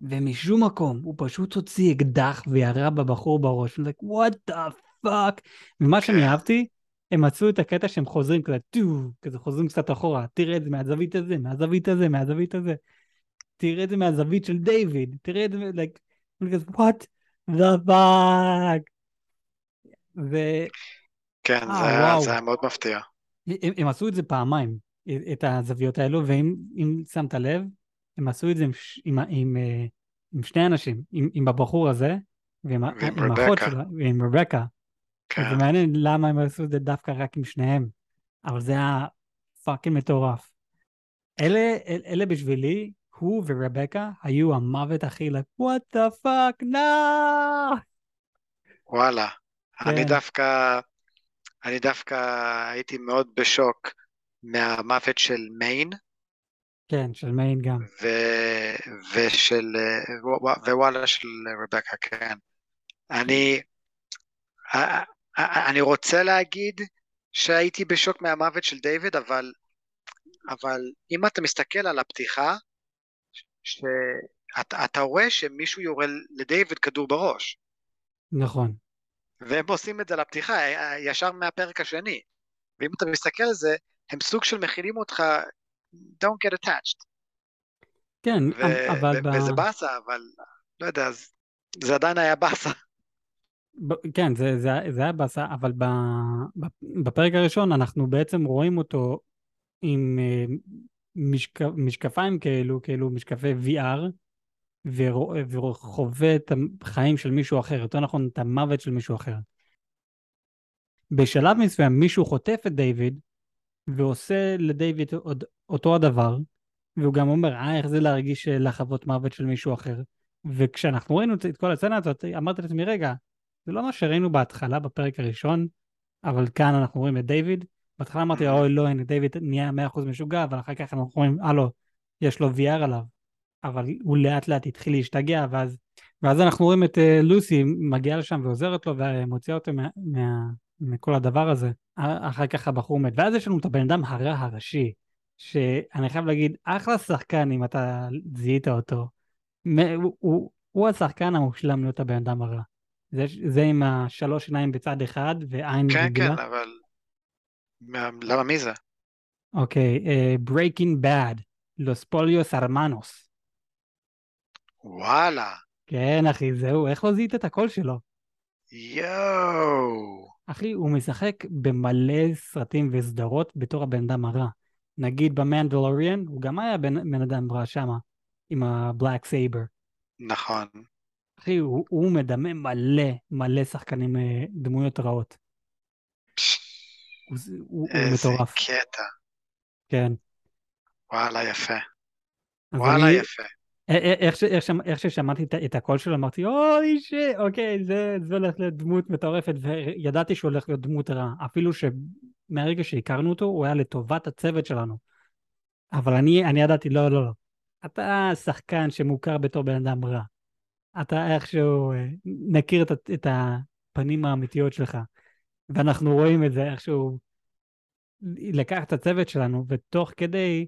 ומשום מקום הוא פשוט הוציא אקדח וירה בבחור בראש. I'm like, what the fuck? ומה שאני כן. אהבתי, הם מצאו את הקטע שהם חוזרים כזה, טו, כזה חוזרים קצת אחורה, תראה את זה מהזווית הזה, מהזווית הזה, מהזווית הזה. תראה את זה מהזווית של דיוויד, תראה את זה, like, what the fuck? ו... כן, אה, זה, היה. זה היה מאוד מפתיע. הם, הם עשו את זה פעמיים, את הזוויות האלו, ואם אם שמת לב, הם עשו את זה עם, עם, עם, אה, עם שני אנשים, עם, עם הבחור הזה, ועם ועם עם האחות. שלה, ועם רבקה. כן. זה מעניין למה הם עשו את זה דווקא רק עם שניהם, אבל זה היה fucking מטורף. אלה, אל- אלה בשבילי, הוא ורבקה היו המוות הכי, like, what the fuck, no! וואלה. אני כן. דווקא, אני דווקא הייתי מאוד בשוק מהמוות של מיין כן, של מיין גם. ו, ושל, ווואלה של רבקה, כן. אני, אני רוצה להגיד שהייתי בשוק מהמוות של דיוויד, אבל, אבל אם אתה מסתכל על הפתיחה, שאתה אתה רואה שמישהו יורה לדיוויד כדור בראש. נכון. והם עושים את זה לפתיחה, ישר מהפרק השני. ואם אתה מסתכל על זה, הם סוג של מכינים אותך, don't get attached. כן, ו- אבל... ו- ב... וזה באסה, אבל לא יודע, אז- זה עדיין היה באסה. כן, זה, זה, זה היה באסה, אבל ב, ב, בפרק הראשון אנחנו בעצם רואים אותו עם אה, משק, משקפיים כאלו, כאילו משקפי VR, וחווה את החיים של מישהו אחר, יותר נכון, את המוות של מישהו אחר. בשלב מסוים מישהו חוטף את דיוויד, ועושה לדיוויד עוד, אותו הדבר, והוא גם אומר, אה, איך זה להרגיש אה, לחוות מוות של מישהו אחר. וכשאנחנו ראינו את כל הסצנה הזאת, אמרתי לעצמי, רגע, זה לא מה שראינו בהתחלה, בפרק הראשון, אבל כאן אנחנו רואים את דיוויד. בהתחלה אמרתי, אוי, לא, הנה, דיוויד נהיה 100% משוגע, אבל אחר כך אנחנו רואים, הלו, יש לו VR עליו. אבל הוא לאט לאט התחיל להשתגע, ואז, ואז אנחנו רואים את uh, לוסי מגיעה לשם ועוזרת לו ומוציאה אותו מה, מה, מכל הדבר הזה. אחר כך הבחור מת. ואז יש לנו את הבן אדם הרע הראשי, שאני חייב להגיד, אחלה שחקן אם אתה זיהית אותו. הוא, הוא, הוא השחקן המושלם להיות הבן אדם הרע. זה, זה עם השלוש עיניים בצד אחד ועין כן, רגילה. כן, אבל... למה מי זה? אוקיי, Breaking Bad, Los Polios Hermanos. וואלה. כן, אחי, זהו, איך לא זיהית את הקול שלו? יואו. אחי, הוא משחק במלא סרטים וסדרות בתור הבן אדם הרע. נגיד במנדלוריאן, הוא גם היה בן, בן אדם רע שמה, עם הבלק סייבר. נכון. אחי, הוא, הוא מדמה מלא, מלא שחקנים, אה, דמויות רעות. הוא, הוא, הוא איזה מטורף. קטע. כן. וואלה, יפה. וואלה, אני, יפה. איך, ש, איך, ש, איך ששמעתי את, את הקול שלו, אמרתי, אוי ש... אוקיי, זה, זה הולך להיות דמות מטורפת, וידעתי שהוא הולך להיות דמות רע. אפילו שמהרגע שהכרנו אותו, הוא היה לטובת הצוות שלנו. אבל אני, אני ידעתי, לא, לא, לא. אתה שחקן שמוכר בתור בן אדם רע. אתה איכשהו אה, נכיר את, את הפנים האמיתיות שלך. ואנחנו רואים את זה איכשהו לקח את הצוות שלנו, ותוך כדי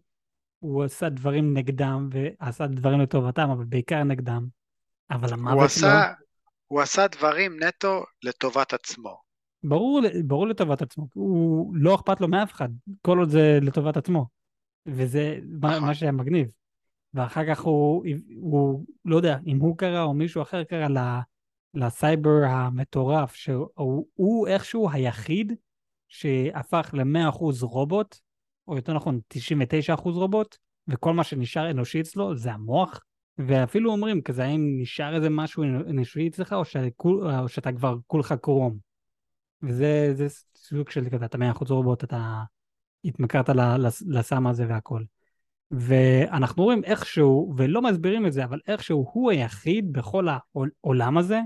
הוא עשה דברים נגדם, ועשה דברים לטובתם, אבל בעיקר נגדם. אבל המוות הוא לא. עשה, הוא עשה דברים נטו לטובת עצמו. ברור, ברור לטובת עצמו. הוא לא אכפת לו מאף אחד, כל עוד זה לטובת עצמו. וזה מה, נכון. מה שהיה מגניב. ואחר כך הוא, הוא, לא יודע, אם הוא קרא או מישהו אחר קרא לסייבר המטורף, שהוא הוא איכשהו היחיד שהפך ל-100% רובוט, או יותר נכון 99% רובוט, וכל מה שנשאר אנושי אצלו זה המוח. ואפילו אומרים כזה, האם נשאר איזה משהו אנושי אצלך, או, שכול, או שאתה כבר כולך קרום. וזה סוג של כזה, אתה 100% רובוט, אתה התמכרת לסם הזה והכל. ואנחנו רואים איכשהו, ולא מסבירים את זה, אבל איכשהו הוא היחיד בכל העולם הזה,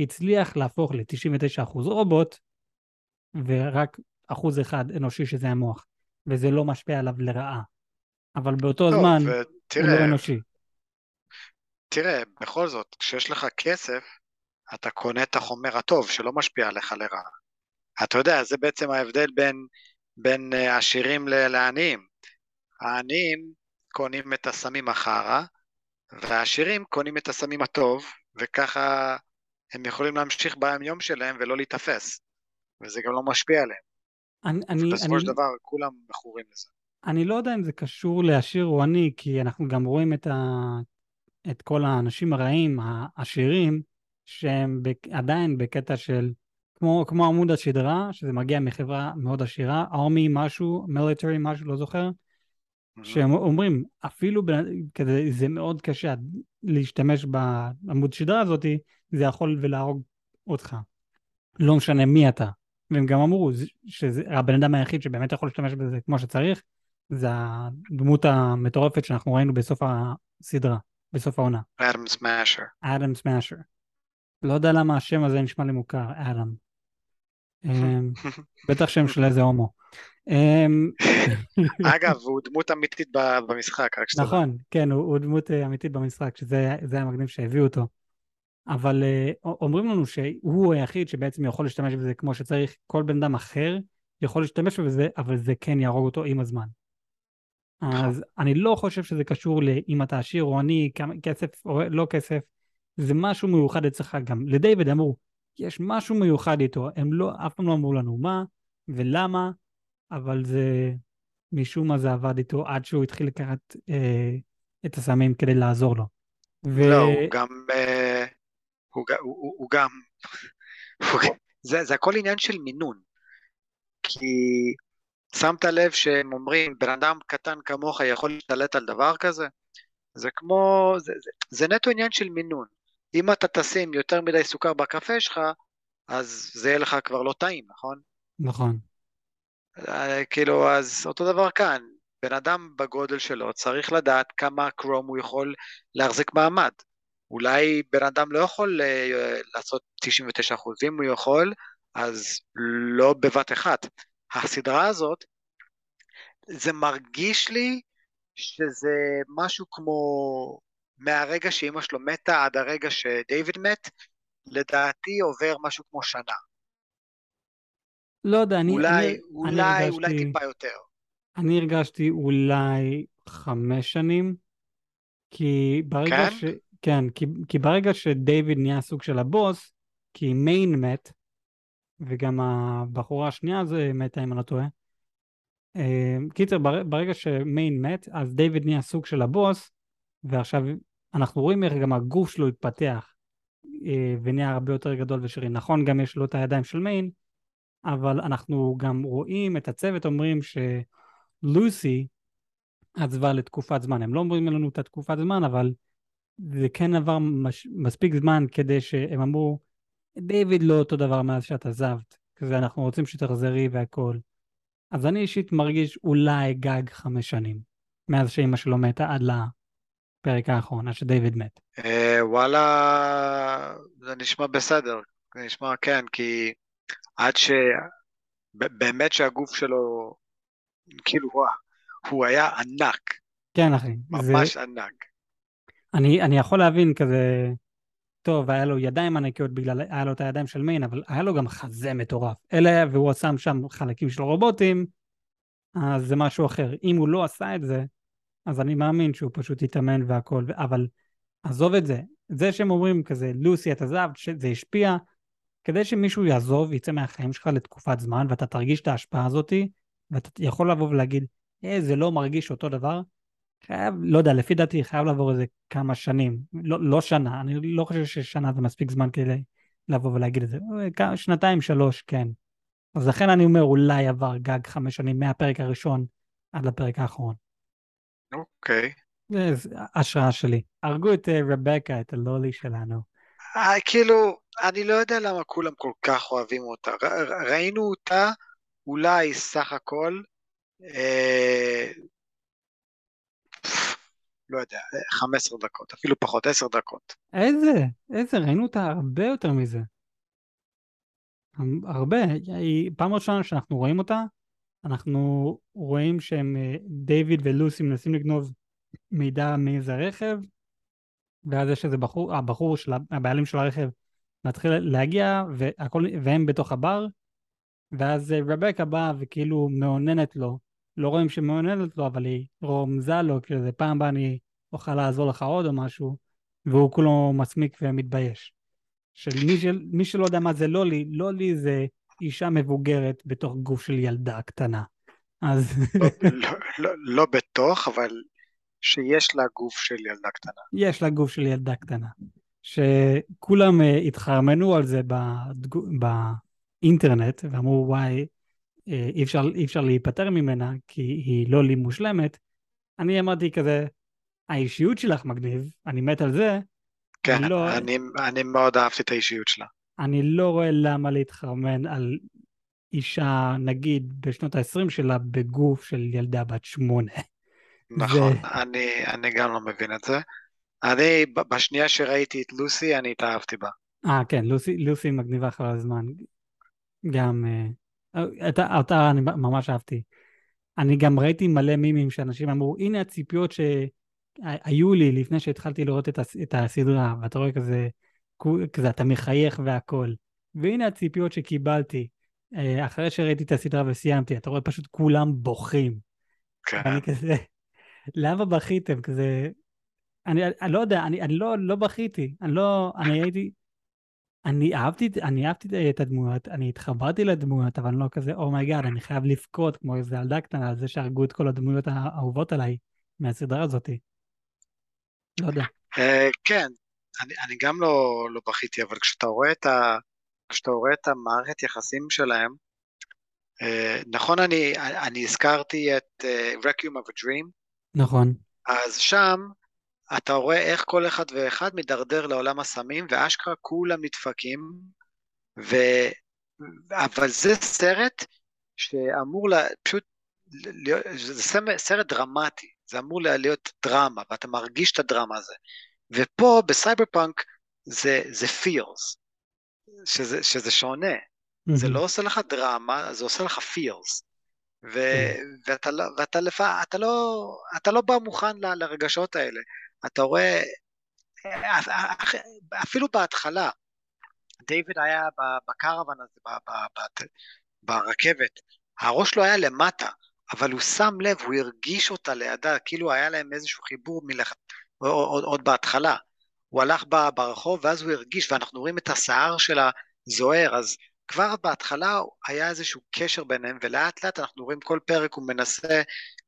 הצליח להפוך ל-99% רובוט, ורק אחוז אחד אנושי שזה המוח, וזה לא משפיע עליו לרעה. אבל באותו טוב, זמן ותראה, הוא לא אנושי. תראה, בכל זאת, כשיש לך כסף, אתה קונה את החומר הטוב שלא משפיע עליך לרעה. אתה יודע, זה בעצם ההבדל בין, בין אה, עשירים לעניים. העניים קונים את הסמים החרא, והעשירים קונים את הסמים הטוב, וככה הם יכולים להמשיך ביום שלהם ולא להיתפס, וזה גם לא משפיע עליהם. אני, אני, בסופו אני, של דבר כולם מכורים לזה. אני לא יודע אם זה קשור לעשיר או עני, כי אנחנו גם רואים את, ה, את כל האנשים הרעים, העשירים, שהם עדיין בקטע של, כמו, כמו עמוד השדרה, שזה מגיע מחברה מאוד עשירה, ארמי משהו, מיליטרי משהו, לא זוכר, שהם אומרים, אפילו כזה, זה מאוד קשה להשתמש בעמוד שדרה הזאת, זה יכול ולהרוג אותך. לא משנה מי אתה. והם גם אמרו שהבן אדם היחיד שבאמת יכול להשתמש בזה כמו שצריך, זה הדמות המטורפת שאנחנו ראינו בסוף הסדרה, בסוף העונה. אדם סמאשר. אדם סמאשר. לא יודע למה השם הזה נשמע לי מוכר, אדם. אמ, בטח שם של איזה הומו. אמ, אגב, הוא דמות אמיתית במשחק, רק שתדע. נכון, כן, הוא, דמות אה, אמיתית במשחק, שזה היה מגניב שהביאו אותו. אבל uh, אומרים לנו שהוא היחיד שבעצם יכול להשתמש בזה כמו שצריך, כל בן אדם אחר יכול להשתמש בזה, אבל זה כן יהרוג אותו עם הזמן. נכון. אז אני לא חושב שזה קשור לאם אתה עשיר או עני, כסף או לא כסף, זה משהו מיוחד אצלך גם. לדיוויד אמרו, יש משהו מיוחד איתו, הם לא, אף פעם לא אמרו לנו מה ולמה, אבל זה, משום מה זה עבד איתו עד שהוא התחיל לקחת אה, את הסמים כדי לעזור לו. ו... לא, הוא גם, אה, הוא, הוא, הוא, הוא גם, הוא, זה, זה הכל עניין של מינון. כי שמת לב שהם אומרים, בן אדם קטן כמוך יכול להשתלט על דבר כזה? זה כמו, זה, זה, זה נטו עניין של מינון. אם אתה תשים יותר מדי סוכר בקפה שלך, אז זה יהיה לך כבר לא טעים, נכון? נכון. אה, כאילו, אז אותו דבר כאן, בן אדם בגודל שלו צריך לדעת כמה קרום הוא יכול להחזיק מעמד. אולי בן אדם לא יכול uh, לעשות 99 אחוז, אם הוא יכול, אז לא בבת אחת. הסדרה הזאת, זה מרגיש לי שזה משהו כמו מהרגע שאימא שלו מתה עד הרגע שדייוויד מת, לדעתי עובר משהו כמו שנה. לא יודע, אני... אולי, אני, אולי, אני הרגשתי, אולי טיפה יותר. אני הרגשתי אולי חמש שנים, כי ברגע כן? ש... כן, כי, כי ברגע שדייוויד נהיה סוג של הבוס, כי מיין מת, וגם הבחורה השנייה זה מתה אם אני לא טועה. אה, קיצר, ברגע שמיין מת, אז דייוויד נהיה סוג של הבוס, ועכשיו אנחנו רואים איך גם הגוף שלו התפתח אה, ונהיה הרבה יותר גדול ושרי. נכון, גם יש לו את הידיים של מיין, אבל אנחנו גם רואים את הצוות אומרים שלוסי עזבה לתקופת זמן. הם לא אומרים לנו את התקופת זמן, אבל זה כן עבר מש... מספיק זמן כדי שהם אמרו, דיוויד לא אותו דבר מאז שאת עזבת, כזה אנחנו רוצים שתחזרי והכל. אז אני אישית מרגיש אולי גג חמש שנים, מאז שאימא שלו מתה עד לפרק האחרון, עד שדיוויד מת. אה, וואלה, זה נשמע בסדר, זה נשמע כן, כי עד ש... באמת שהגוף שלו, כאילו, הוא, היה ענק, כן, אחי. זה... ממש ענק. אני, אני יכול להבין כזה... טוב, היה לו ידיים ענקיות בגלל, היה לו את הידיים של מיין, אבל היה לו גם חזה מטורף. אלא, והוא שם שם חלקים של רובוטים, אז זה משהו אחר. אם הוא לא עשה את זה, אז אני מאמין שהוא פשוט יתאמן והכל, אבל עזוב את זה. זה שהם אומרים כזה, לוסי, את עזבת, שזה השפיע, כדי שמישהו יעזוב, יצא מהחיים שלך לתקופת זמן, ואתה תרגיש את ההשפעה הזאתי, ואתה יכול לבוא ולהגיד, אה, זה לא מרגיש אותו דבר, חייב, לא יודע, לפי דעתי חייב לעבור איזה כמה שנים, לא, לא שנה, אני לא חושב ששנה זה מספיק זמן כדי לבוא ולהגיד את זה, שנתיים, שלוש, כן. אז לכן אני אומר, אולי עבר גג חמש שנים מהפרק הראשון עד לפרק האחרון. אוקיי. זה השראה שלי. הרגו את אה, רבקה, את הלולי שלנו. אה, כאילו, אני לא יודע למה כולם כל כך אוהבים אותה. ראינו אותה אולי סך הכל, אה, לא יודע, 15 דקות, אפילו פחות, 10 דקות. איזה? איזה? ראינו אותה הרבה יותר מזה. הרבה. פעם ראשונה שאנחנו רואים אותה, אנחנו רואים שהם, אה, דיוויד ולוסי מנסים לגנוב מידע מאיזה רכב, ואז יש איזה בחור, הבחור של הבעלים של הרכב מתחיל להגיע, והכל, והם בתוך הבר, ואז אה, רבקה באה וכאילו מאוננת לו, לא רואים שמאוננת לו, אבל היא רומזה לו, כאילו זה פעם הבאה אני אוכל לעזור לך עוד או משהו, והוא כולו מסמיק ומתבייש. של מי, של, מי שלא יודע מה זה לולי, לולי זה אישה מבוגרת בתוך גוף של ילדה קטנה. אז... לא, לא, לא, לא בתוך, אבל שיש לה גוף של ילדה קטנה. יש לה גוף של ילדה קטנה. שכולם uh, התחרמנו על זה בדג... באינטרנט, ואמרו, וואי, אי אפשר, אי אפשר להיפטר ממנה, כי היא לא לי מושלמת. אני אמרתי כזה, האישיות שלך מגניב, אני מת על זה. כן, אני, לא... אני, אני מאוד אהבתי את האישיות שלה. אני לא רואה למה להתחרמן על אישה, נגיד, בשנות ה-20 שלה, בגוף של ילדה בת שמונה. נכון, זה... אני, אני גם לא מבין את זה. אני, בשנייה שראיתי את לוסי, אני התאהבתי בה. אה, כן, לוסי, לוסי מגניבה אחר הזמן. גם, אותה, אותה אני ממש אהבתי. אני גם ראיתי מלא מימים שאנשים אמרו, הנה הציפיות שהיו לי לפני שהתחלתי לראות את, הס, את הסדרה, ואתה רואה כזה, כזה, אתה מחייך והכל. והנה הציפיות שקיבלתי אה, אחרי שראיתי את הסדרה וסיימתי, אתה רואה פשוט כולם בוכים. כן. אני כזה, למה בכיתם? כזה... אני, אני לא יודע, אני, אני לא, לא בכיתי, אני לא, אני הייתי, אני אהבתי, אני אהבתי את הדמויות, אני התחברתי לדמויות, אבל לא כזה, oh my god, oh אני חייב לבכות כמו איזה ילדה קטנה על זה שהרגו את כל הדמויות האהובות עליי מהסדרה הזאת. לא יודע. Uh, כן, אני, אני גם לא, לא בכיתי, אבל כשאתה רואה את, ה, כשאתה רואה את המערכת יחסים שלהם, uh, נכון, אני, אני הזכרתי את uh, Requiem of a Dream, נכון. אז שם אתה רואה איך כל אחד ואחד מידרדר לעולם הסמים, ואשכרה כולם נדפקים, ו... אבל זה סרט שאמור לה... פשוט זה סרט דרמטי, זה אמור להיות דרמה, ואתה מרגיש את הדרמה הזה. ופה בסייבר פאנק זה, זה feels, שזה, שזה שונה. Mm-hmm. זה לא עושה לך דרמה, זה עושה לך feels. ו, כן. ואתה, לא, ואתה, לפ... אתה, לא, אתה לא בא מוכן ל, לרגשות האלה. אתה רואה, אפילו בהתחלה, דיוויד היה בקרוון הזה, ברכבת, הראש שלו היה למטה, אבל הוא שם לב, הוא הרגיש אותה לידה, כאילו היה להם איזשהו חיבור מלכת, עוד, עוד בהתחלה. הוא הלך ברחוב ואז הוא הרגיש, ואנחנו רואים את השיער שלה זוהר, אז כבר בהתחלה היה איזשהו קשר ביניהם, ולאט לאט אנחנו רואים כל פרק הוא מנסה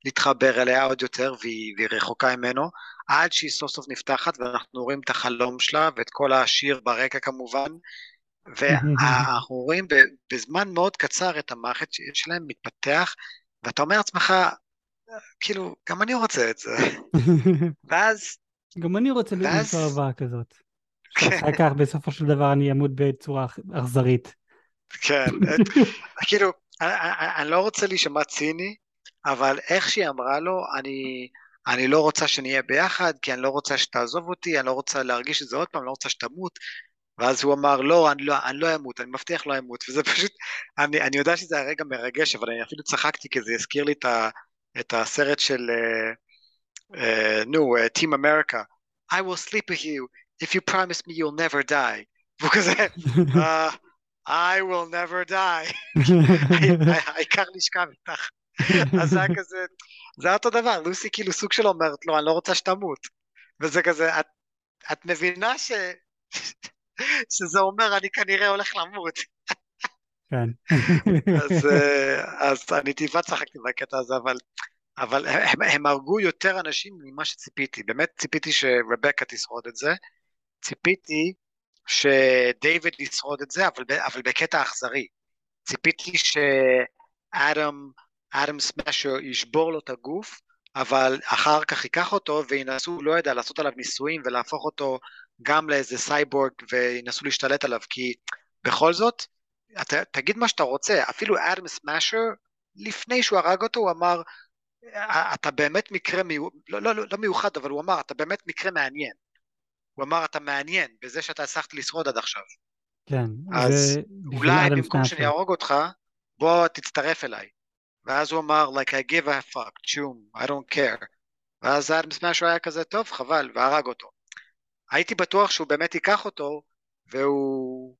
להתחבר אליה עוד יותר, והיא, והיא רחוקה ממנו, עד שהיא סוף סוף נפתחת, ואנחנו רואים את החלום שלה, ואת כל השיר ברקע כמובן, ואנחנו רואים בזמן מאוד קצר את המערכת שלהם מתפתח, ואתה אומר לעצמך, כאילו, גם אני רוצה את זה. ואז... גם אני רוצה למצוא אהבה כזאת. כן. אחר כך בסופו של דבר אני אמות בצורה אכזרית. כן, כאילו, אני לא רוצה להישמע ציני, אבל איך שהיא אמרה לו, אני, אני לא רוצה שנהיה ביחד, כי אני לא רוצה שתעזוב אותי, אני לא רוצה להרגיש את זה עוד פעם, אני לא רוצה שתמות. ואז הוא אמר, לא, אני לא, אני לא אמות, אני מבטיח לא אמות, וזה פשוט, אני, אני יודע שזה הרגע מרגש, אבל אני אפילו צחקתי, כי זה הזכיר לי את, ה, את הסרט של אה, נו, אה, Team America, I will sleep with you if you promise me you'll never die. והוא כזה, "אה, I will never die. העיקר לשכב איתך. אז זה היה כזה, זה היה אותו דבר, לוסי כאילו סוג של אומרת לו, אני לא רוצה שתמות. וזה כזה, את, את מבינה ש... שזה אומר, אני כנראה הולך למות. כן. אז, אה, אז אני טיפה צחקתי בקטע הזה, אבל, אבל הם, הם הרגו יותר אנשים ממה שציפיתי. באמת ציפיתי שרבקה תשרוד את זה. ציפיתי שדייוויד ישרוד את זה, אבל, אבל בקטע אכזרי. ציפיתי שאדם, אדם סמאשר ישבור לו את הגוף, אבל אחר כך ייקח אותו וינסו, לא יודע, לעשות עליו ניסויים ולהפוך אותו גם לאיזה סייבורג וינסו להשתלט עליו, כי בכל זאת, אתה, תגיד מה שאתה רוצה, אפילו אדם סמאשר, לפני שהוא הרג אותו, הוא אמר, אתה באמת מקרה, מיוחד, לא, לא, לא, לא מיוחד, אבל הוא אמר, אתה באמת מקרה מעניין. הוא אמר, אתה מעניין בזה שאתה הצלחת לשרוד עד עכשיו. כן. אז אולי במקום. שאני אהרוג אותך, בוא תצטרף אליי. ואז הוא אמר, like I give a fuck, צ'ום, I don't care. ואז אדם סמאשר היה כזה, טוב, חבל, והרג אותו. הייתי בטוח שהוא באמת ייקח אותו, והוא...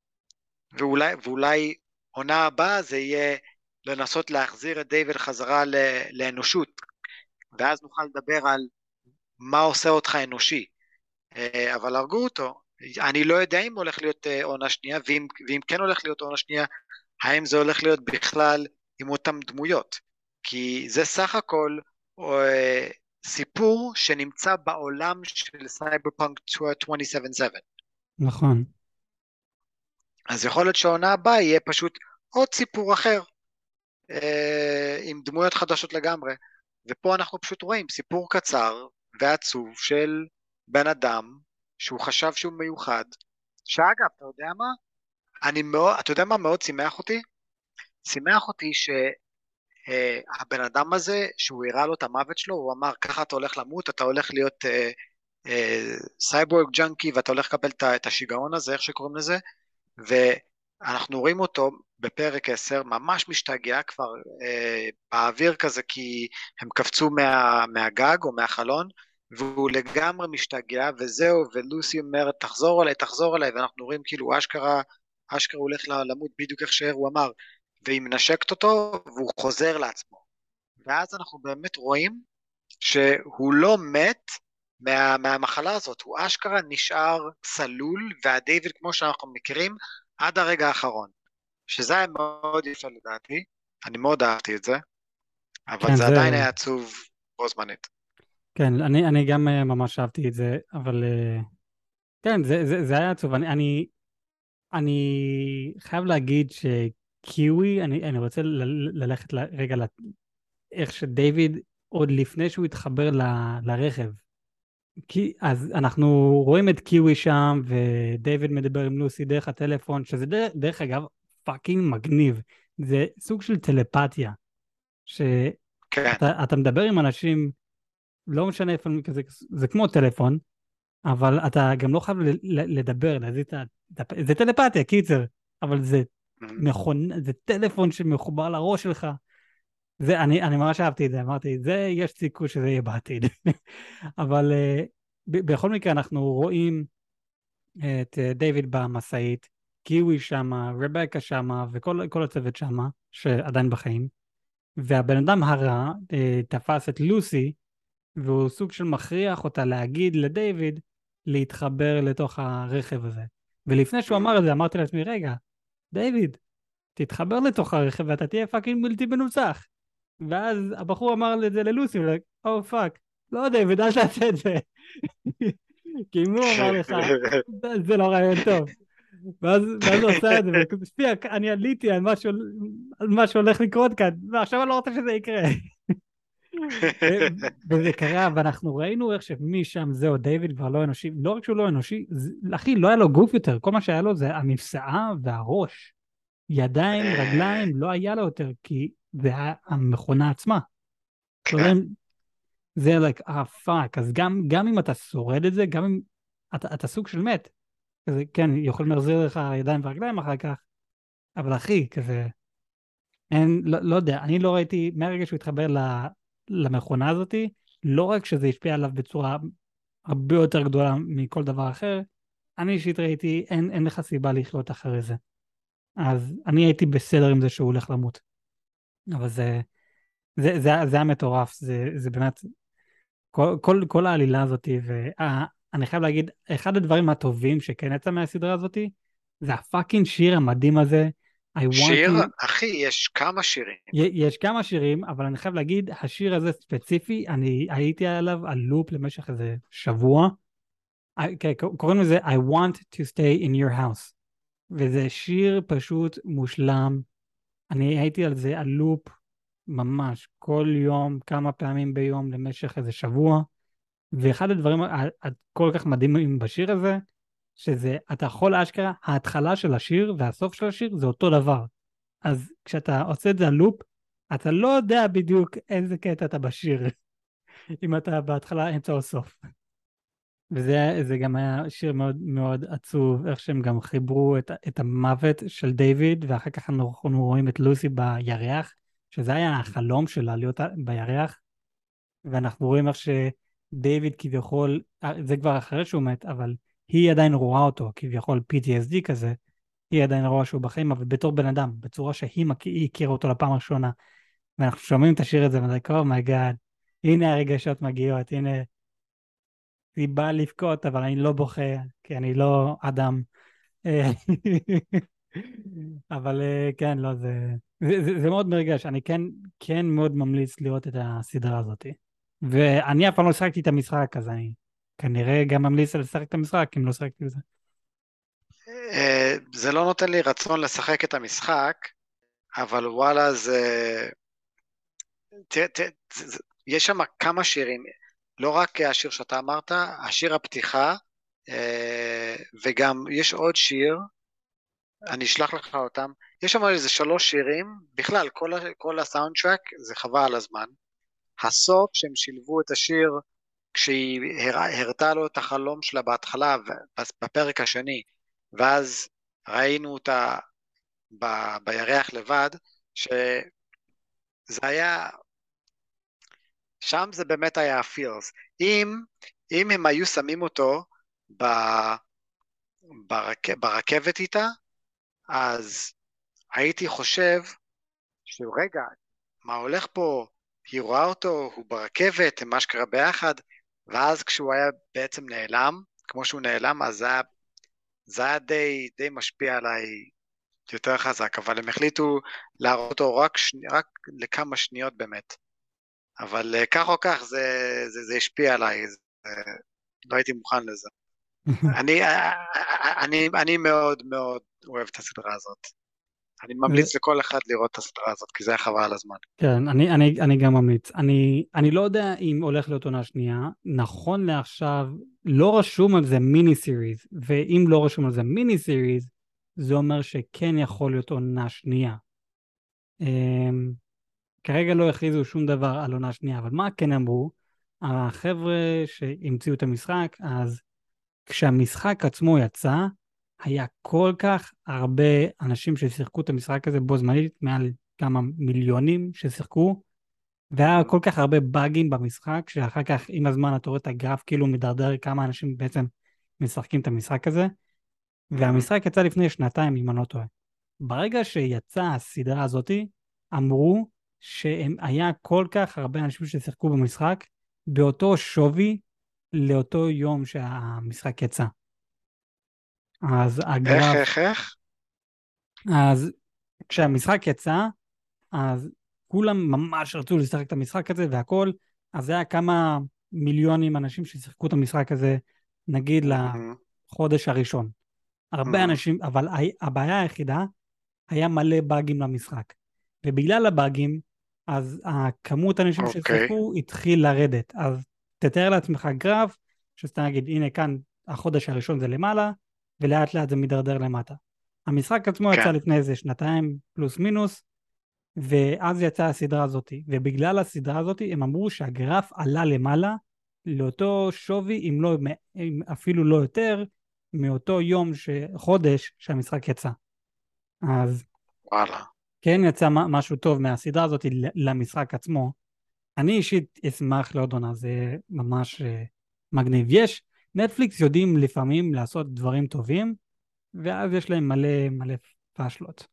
ואולי, ואולי עונה הבאה זה יהיה לנסות להחזיר את דיוויד חזרה ל... לאנושות. ואז נוכל לדבר על מה עושה אותך אנושי. אה, אבל הרגו אותו. אני לא יודע אם הולך להיות אה, עונה שנייה, ואם, ואם כן הולך להיות עונה שנייה, האם זה הולך להיות בכלל עם אותן דמויות. כי זה סך הכל אה, סיפור שנמצא בעולם של סייבר פאנק 2077. נכון. אז יכול להיות שהעונה הבאה יהיה פשוט עוד סיפור אחר, אה, עם דמויות חדשות לגמרי. ופה אנחנו פשוט רואים סיפור קצר ועצוב של בן אדם שהוא חשב שהוא מיוחד, שאגב, אתה יודע מה? אני מאוד, אתה יודע מה מאוד שימח אותי? שימח אותי שהבן אדם הזה, שהוא הראה לו את המוות שלו, הוא אמר, ככה אתה הולך למות, אתה הולך להיות אה, אה, סייבורג ג'אנקי ואתה הולך לקבל את השיגעון הזה, איך שקוראים לזה, ואנחנו רואים אותו בפרק 10, ממש משתגע כבר אה, באוויר כזה, כי הם קפצו מה, מהגג או מהחלון, והוא לגמרי משתגע, וזהו, ולוסי אומרת, תחזור אליי, תחזור אליי, ואנחנו רואים כאילו, אשכרה, אשכרה הולך למות בדיוק איך שהוא אמר, והיא מנשקת אותו, והוא חוזר לעצמו. ואז אנחנו באמת רואים שהוא לא מת מה, מהמחלה הזאת, הוא אשכרה נשאר צלול, והדייוויד, כמו שאנחנו מכירים, עד הרגע האחרון. שזה היה מאוד יפה לדעתי, אני מאוד אהבתי את זה, אבל כן, זה זה- עדיין היה עצוב בו זמנית. כן, אני, אני גם אה, ממש אהבתי את זה, אבל אה, כן, זה, זה, זה היה עצוב. אני, אני, אני חייב להגיד שקיווי, אני, אני רוצה ל- ללכת ל- רגע ל- איך שדייוויד, עוד לפני שהוא התחבר ל, לרכב, כי, אז אנחנו רואים את קיווי שם, ודייוויד מדבר עם לוסי דרך הטלפון, שזה דרך, דרך אגב fucking מגניב. זה סוג של טלפתיה, שאתה כן, אתה מדבר עם אנשים, לא משנה איפה, זה, זה כמו טלפון, אבל אתה גם לא חייב ל- ל- לדבר, להזיז את ה... את ה- זה טלפתיה, קיצר, אבל זה מכון, זה טלפון שמחובר לראש שלך. זה, אני, אני ממש אהבתי את זה, אמרתי, זה, יש סיכוי שזה יהיה בעתיד. אבל uh, ב- בכל מקרה אנחנו רואים את uh, דיוויד במשאית, קיווי שמה, רבקה שמה, וכל כל הצוות שמה, שעדיין בחיים, והבן אדם הרע uh, תפס את לוסי, והוא סוג של מכריח אותה להגיד לדיוויד להתחבר לתוך הרכב הזה. ולפני שהוא אמר את זה, אמרתי לעצמי, רגע, דיוויד, תתחבר לתוך הרכב ואתה תהיה fucking בלתי מנוצח. ואז הבחור אמר את זה ללוסי, oh fuck, לא דיוויד, אל תעשה את זה. כי אם הוא אמר לך, זה לא רעיון טוב. ואז, הוא עושה את זה, וכזה, שפיע, אני עליתי על מה שהולך לקרות כאן, ועכשיו אני לא רוצה שזה יקרה. ו- וזה קרה, ואנחנו ראינו איך שמשם זהו, דיוויד כבר לא אנושי, לא רק שהוא לא אנושי, זה- אחי, לא היה לו גוף יותר, כל מה שהיה לו זה המפסעה והראש. ידיים, רגליים, לא היה לו יותר, כי זה היה המכונה עצמה. יודע, זה like, אה fuck, אז גם, גם אם אתה שורד את זה, גם אם אתה, אתה סוג של מת, כזה, כן, יכולים להחזיר לך ידיים ורגליים אחר כך, אבל אחי, כזה, אין, לא, לא יודע, אני לא ראיתי, מהרגע שהוא התחבר למכונה הזאתי, לא רק שזה השפיע עליו בצורה הרבה יותר גדולה מכל דבר אחר, אני אישית ראיתי, אין, אין לך סיבה לחיות אחרי זה. אז אני הייתי בסדר עם זה שהוא הולך למות. אבל זה, זה, זה, זה היה מטורף, זה, זה באמת, כל, כל, כל העלילה הזאת, ואני חייב להגיד, אחד הדברים הטובים שכן יצא מהסדרה הזאת, זה הפאקינג שיר המדהים הזה. שיר? to... אחי, יש כמה שירים. יש כמה שירים, אבל אני חייב להגיד, השיר הזה ספציפי, אני הייתי עליו על לופ למשך איזה שבוע. כן, קוראים לזה I want to stay in your house. וזה שיר פשוט מושלם. אני הייתי על זה על לופ ממש כל יום, כמה פעמים ביום למשך איזה שבוע. ואחד הדברים הכל כך מדהימים בשיר הזה, שזה, אתה יכול אשכרה, ההתחלה של השיר והסוף של השיר זה אותו דבר. אז כשאתה עושה את זה לופ, אתה לא יודע בדיוק איזה קטע אתה בשיר, אם אתה בהתחלה, אמצע או סוף. וזה גם היה שיר מאוד מאוד עצוב, איך שהם גם חיברו את, את המוות של דיוויד, ואחר כך אנחנו רואים את לוסי בירח, שזה היה החלום שלה להיות בירח, ואנחנו רואים איך שדיוויד כביכול, זה כבר אחרי שהוא מת, אבל היא עדיין רואה אותו, כביכול PTSD כזה, היא עדיין רואה שהוא בחיים, אבל בתור בן אדם, בצורה שהיא הכירה אותו לפעם הראשונה. ואנחנו שומעים את השיר הזה, ואני אומר, oh my god, הנה הרגשות מגיעות, הנה היא באה לבכות, אבל אני לא בוכה, כי אני לא אדם. אבל אה, כן, לא, זה, זה, זה, זה מאוד מרגש. אני כן, כן מאוד ממליץ לראות את הסדרה הזאת. ואני אף פעם לא שחקתי את המשחק, אז אני כנראה גם ממליץ לשחק את המשחק, אם לא שחקתי בזה. אה, זה לא נותן לי רצון לשחק את המשחק, אבל וואלה זה... יש שם כמה שירים. לא רק השיר שאתה אמרת, השיר הפתיחה, אה, וגם יש עוד שיר, אני אשלח לך אותם, יש שם איזה שלוש שירים, בכלל, כל, כל הסאונד טראק זה חבל על הזמן. הסוף שהם שילבו את השיר כשהיא הראתה לו את החלום שלה בהתחלה, בפרק השני, ואז ראינו אותה ב, בירח לבד, שזה היה שם זה באמת היה הפירס. אם, אם הם היו שמים אותו ב, ברכ, ברכבת איתה, אז הייתי חושב שרגע, מה הולך פה? היא רואה אותו, הוא ברכבת, הם אשכרה ביחד, ואז כשהוא היה בעצם נעלם, כמו שהוא נעלם, אז זה היה, זה היה די, די משפיע עליי יותר חזק, אבל הם החליטו להראות אותו רק, שני, רק לכמה שניות באמת. אבל אה, כך או כך זה, זה, זה השפיע עליי, זה, לא הייתי מוכן לזה. אני, אה, אה, אני, אני מאוד מאוד אוהב את הסדרה הזאת. אני ממליץ לכל אחד לראות את הסדרה הזאת, כי זה היה חבל על הזמן. כן, אני, אני, אני גם ממליץ. אני, אני לא יודע אם הולך להיות עונה שנייה. נכון לעכשיו, לא רשום על זה מיני סיריז, ואם לא רשום על זה מיני סיריז, זה אומר שכן יכול להיות עונה שנייה. אמ, כרגע לא הכריזו שום דבר על עונה שנייה, אבל מה כן אמרו? החבר'ה שהמציאו את המשחק, אז כשהמשחק עצמו יצא, היה כל כך הרבה אנשים ששיחקו את המשחק הזה בו זמנית, מעל כמה מיליונים ששיחקו, והיה כל כך הרבה באגים במשחק, שאחר כך עם הזמן אתה רואה את הגרף כאילו מדרדר כמה אנשים בעצם משחקים את המשחק הזה, והמשחק יצא לפני שנתיים אם אני לא טועה. ברגע שיצאה הסדרה הזאתי, אמרו שהיה כל כך הרבה אנשים ששיחקו במשחק באותו שווי לאותו יום שהמשחק יצא. אז הגרף... איך, איך, איך? אז כשהמשחק יצא, אז כולם ממש רצו לשחק את המשחק הזה והכל, אז היה כמה מיליונים אנשים ששיחקו את המשחק הזה, נגיד לחודש הראשון. הרבה אנשים, אבל הבעיה היחידה, היה מלא באגים למשחק. ובגלל הבאגים, אז הכמות האנשים okay. אוקיי. ששיחקו התחיל לרדת. אז תתאר לעצמך גרף, שאתה נגיד, הנה כאן החודש הראשון זה למעלה, ולאט לאט זה מידרדר למטה. המשחק עצמו okay. יצא כן. לפני איזה שנתיים פלוס מינוס, ואז יצאה הסדרה הזאת, ובגלל הסדרה הזאת הם אמרו שהגרף עלה למעלה לאותו שווי, אם, לא, אם אפילו לא יותר, מאותו יום, ש... חודש שהמשחק יצא. אז... וואלה. כן יצא משהו טוב מהסדרה הזאת למשחק עצמו, אני אישית אשמח לעוד עונה, זה ממש אה, מגניב. יש, נטפליקס יודעים לפעמים לעשות דברים טובים, ואז יש להם מלא מלא פאשלות.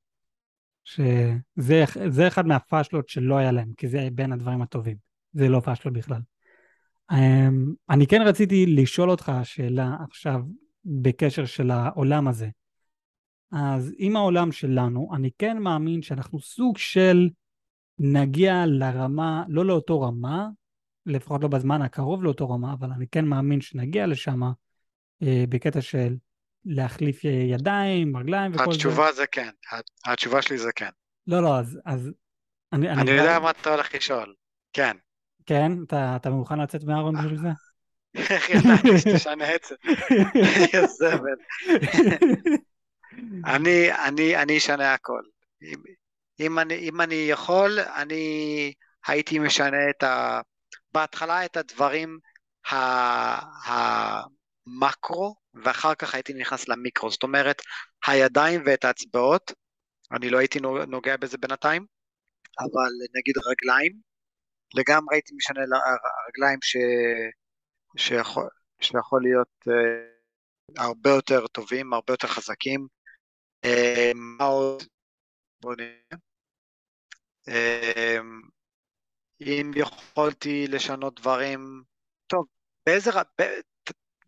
שזה אחד מהפאשלות שלא היה להם, כי זה בין הדברים הטובים. זה לא פאשלות בכלל. אמ, אני כן רציתי לשאול אותך שאלה עכשיו בקשר של העולם הזה. אז עם העולם שלנו, אני כן מאמין שאנחנו סוג של נגיע לרמה, לא לאותו רמה, לפחות לא בזמן הקרוב לאותו רמה, אבל אני כן מאמין שנגיע לשם אה, בקטע של להחליף ידיים, רגליים וכל התשובה זה. התשובה זה כן, התשובה שלי זה כן. לא, לא, אז... אז אני, אני, אני יודע כבר... מה אתה הולך לשאול, כן. כן? אתה, אתה מוכן לצאת מהארון בשביל זה? איך ידעתי שתשנה את זה? יא זבל. אני, אני, אני אשנה הכל. אם, אם, אני, אם אני יכול, אני הייתי משנה את ה... בהתחלה את הדברים המקרו, ואחר כך הייתי נכנס למיקרו. זאת אומרת, הידיים ואת האצבעות, אני לא הייתי נוגע בזה בינתיים, אבל נגיד רגליים, לגמרי הייתי משנה לרגליים ש... שיכול, שיכול להיות uh, הרבה יותר טובים, הרבה יותר חזקים. Uh, מה עוד? בוא נראה. Uh, אם יכולתי לשנות דברים, טוב, באיזה, ב,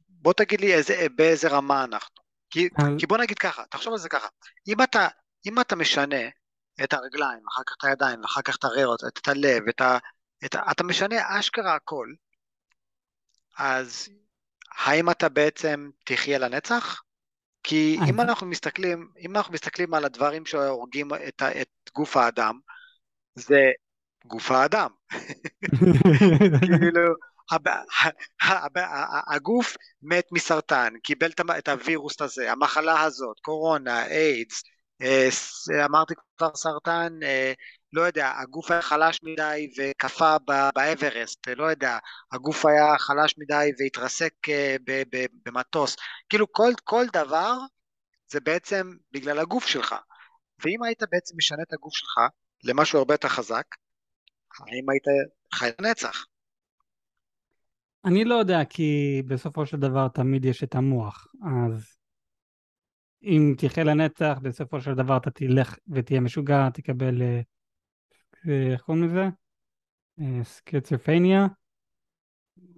בוא תגיד לי איזה, באיזה רמה אנחנו. כי, כי בוא נגיד ככה, תחשוב על זה ככה, אם אתה, אם אתה משנה את הרגליים, אחר כך את הידיים, ואחר כך את הריאות, את הלב, את ה, את ה, אתה משנה אשכרה הכל, אז האם אתה בעצם תחיה לנצח? כי אם אנחנו מסתכלים, אם אנחנו מסתכלים על הדברים שהורגים את, את גוף האדם, זה גוף האדם. כאילו, הגוף מת מסרטן, קיבל את הווירוס הזה, המחלה הזאת, קורונה, איידס, אה, אמרתי כבר סרטן, אה, לא יודע, הגוף היה חלש מדי וקפא באברסט, לא יודע, הגוף היה חלש מדי והתרסק אה, במטוס, כאילו כל, כל דבר זה בעצם בגלל הגוף שלך, ואם היית בעצם משנה את הגוף שלך למשהו הרבה יותר חזק, האם היית חי לנצח? אני לא יודע, כי בסופו של דבר תמיד יש את המוח, אז אם תחיה לנצח, בסופו של דבר אתה תלך ותהיה משוגע, תקבל, אה, אה, איך קוראים לזה? אה, סקיצופניה.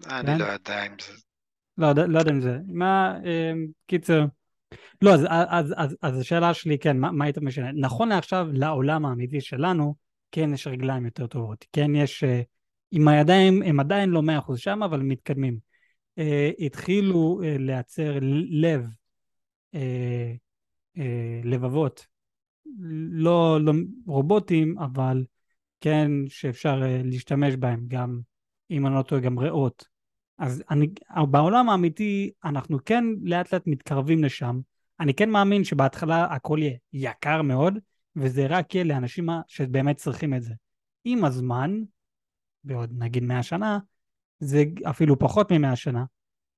אני כן? לא יודע אם זה... לא, לא יודע אם זה. מה, קיצר. לא, אז, אז, אז, אז השאלה שלי, כן, מה, מה היית משנה? נכון לעכשיו, לעולם האמיתי שלנו, כן יש רגליים יותר טובות. כן יש, עם הידיים, הם עדיין לא מאה אחוז שם, אבל מתקדמים. התחילו לייצר לב אה, אה, לבבות, לא, לא רובוטים, אבל כן שאפשר אה, להשתמש בהם, גם אם אני לא טועה, גם ריאות. אז אני, בעולם האמיתי אנחנו כן לאט לאט מתקרבים לשם. אני כן מאמין שבהתחלה הכל יהיה יקר מאוד, וזה רק יהיה לאנשים שבאמת צריכים את זה. עם הזמן, בעוד נגיד 100 שנה, זה אפילו פחות מ-100 שנה,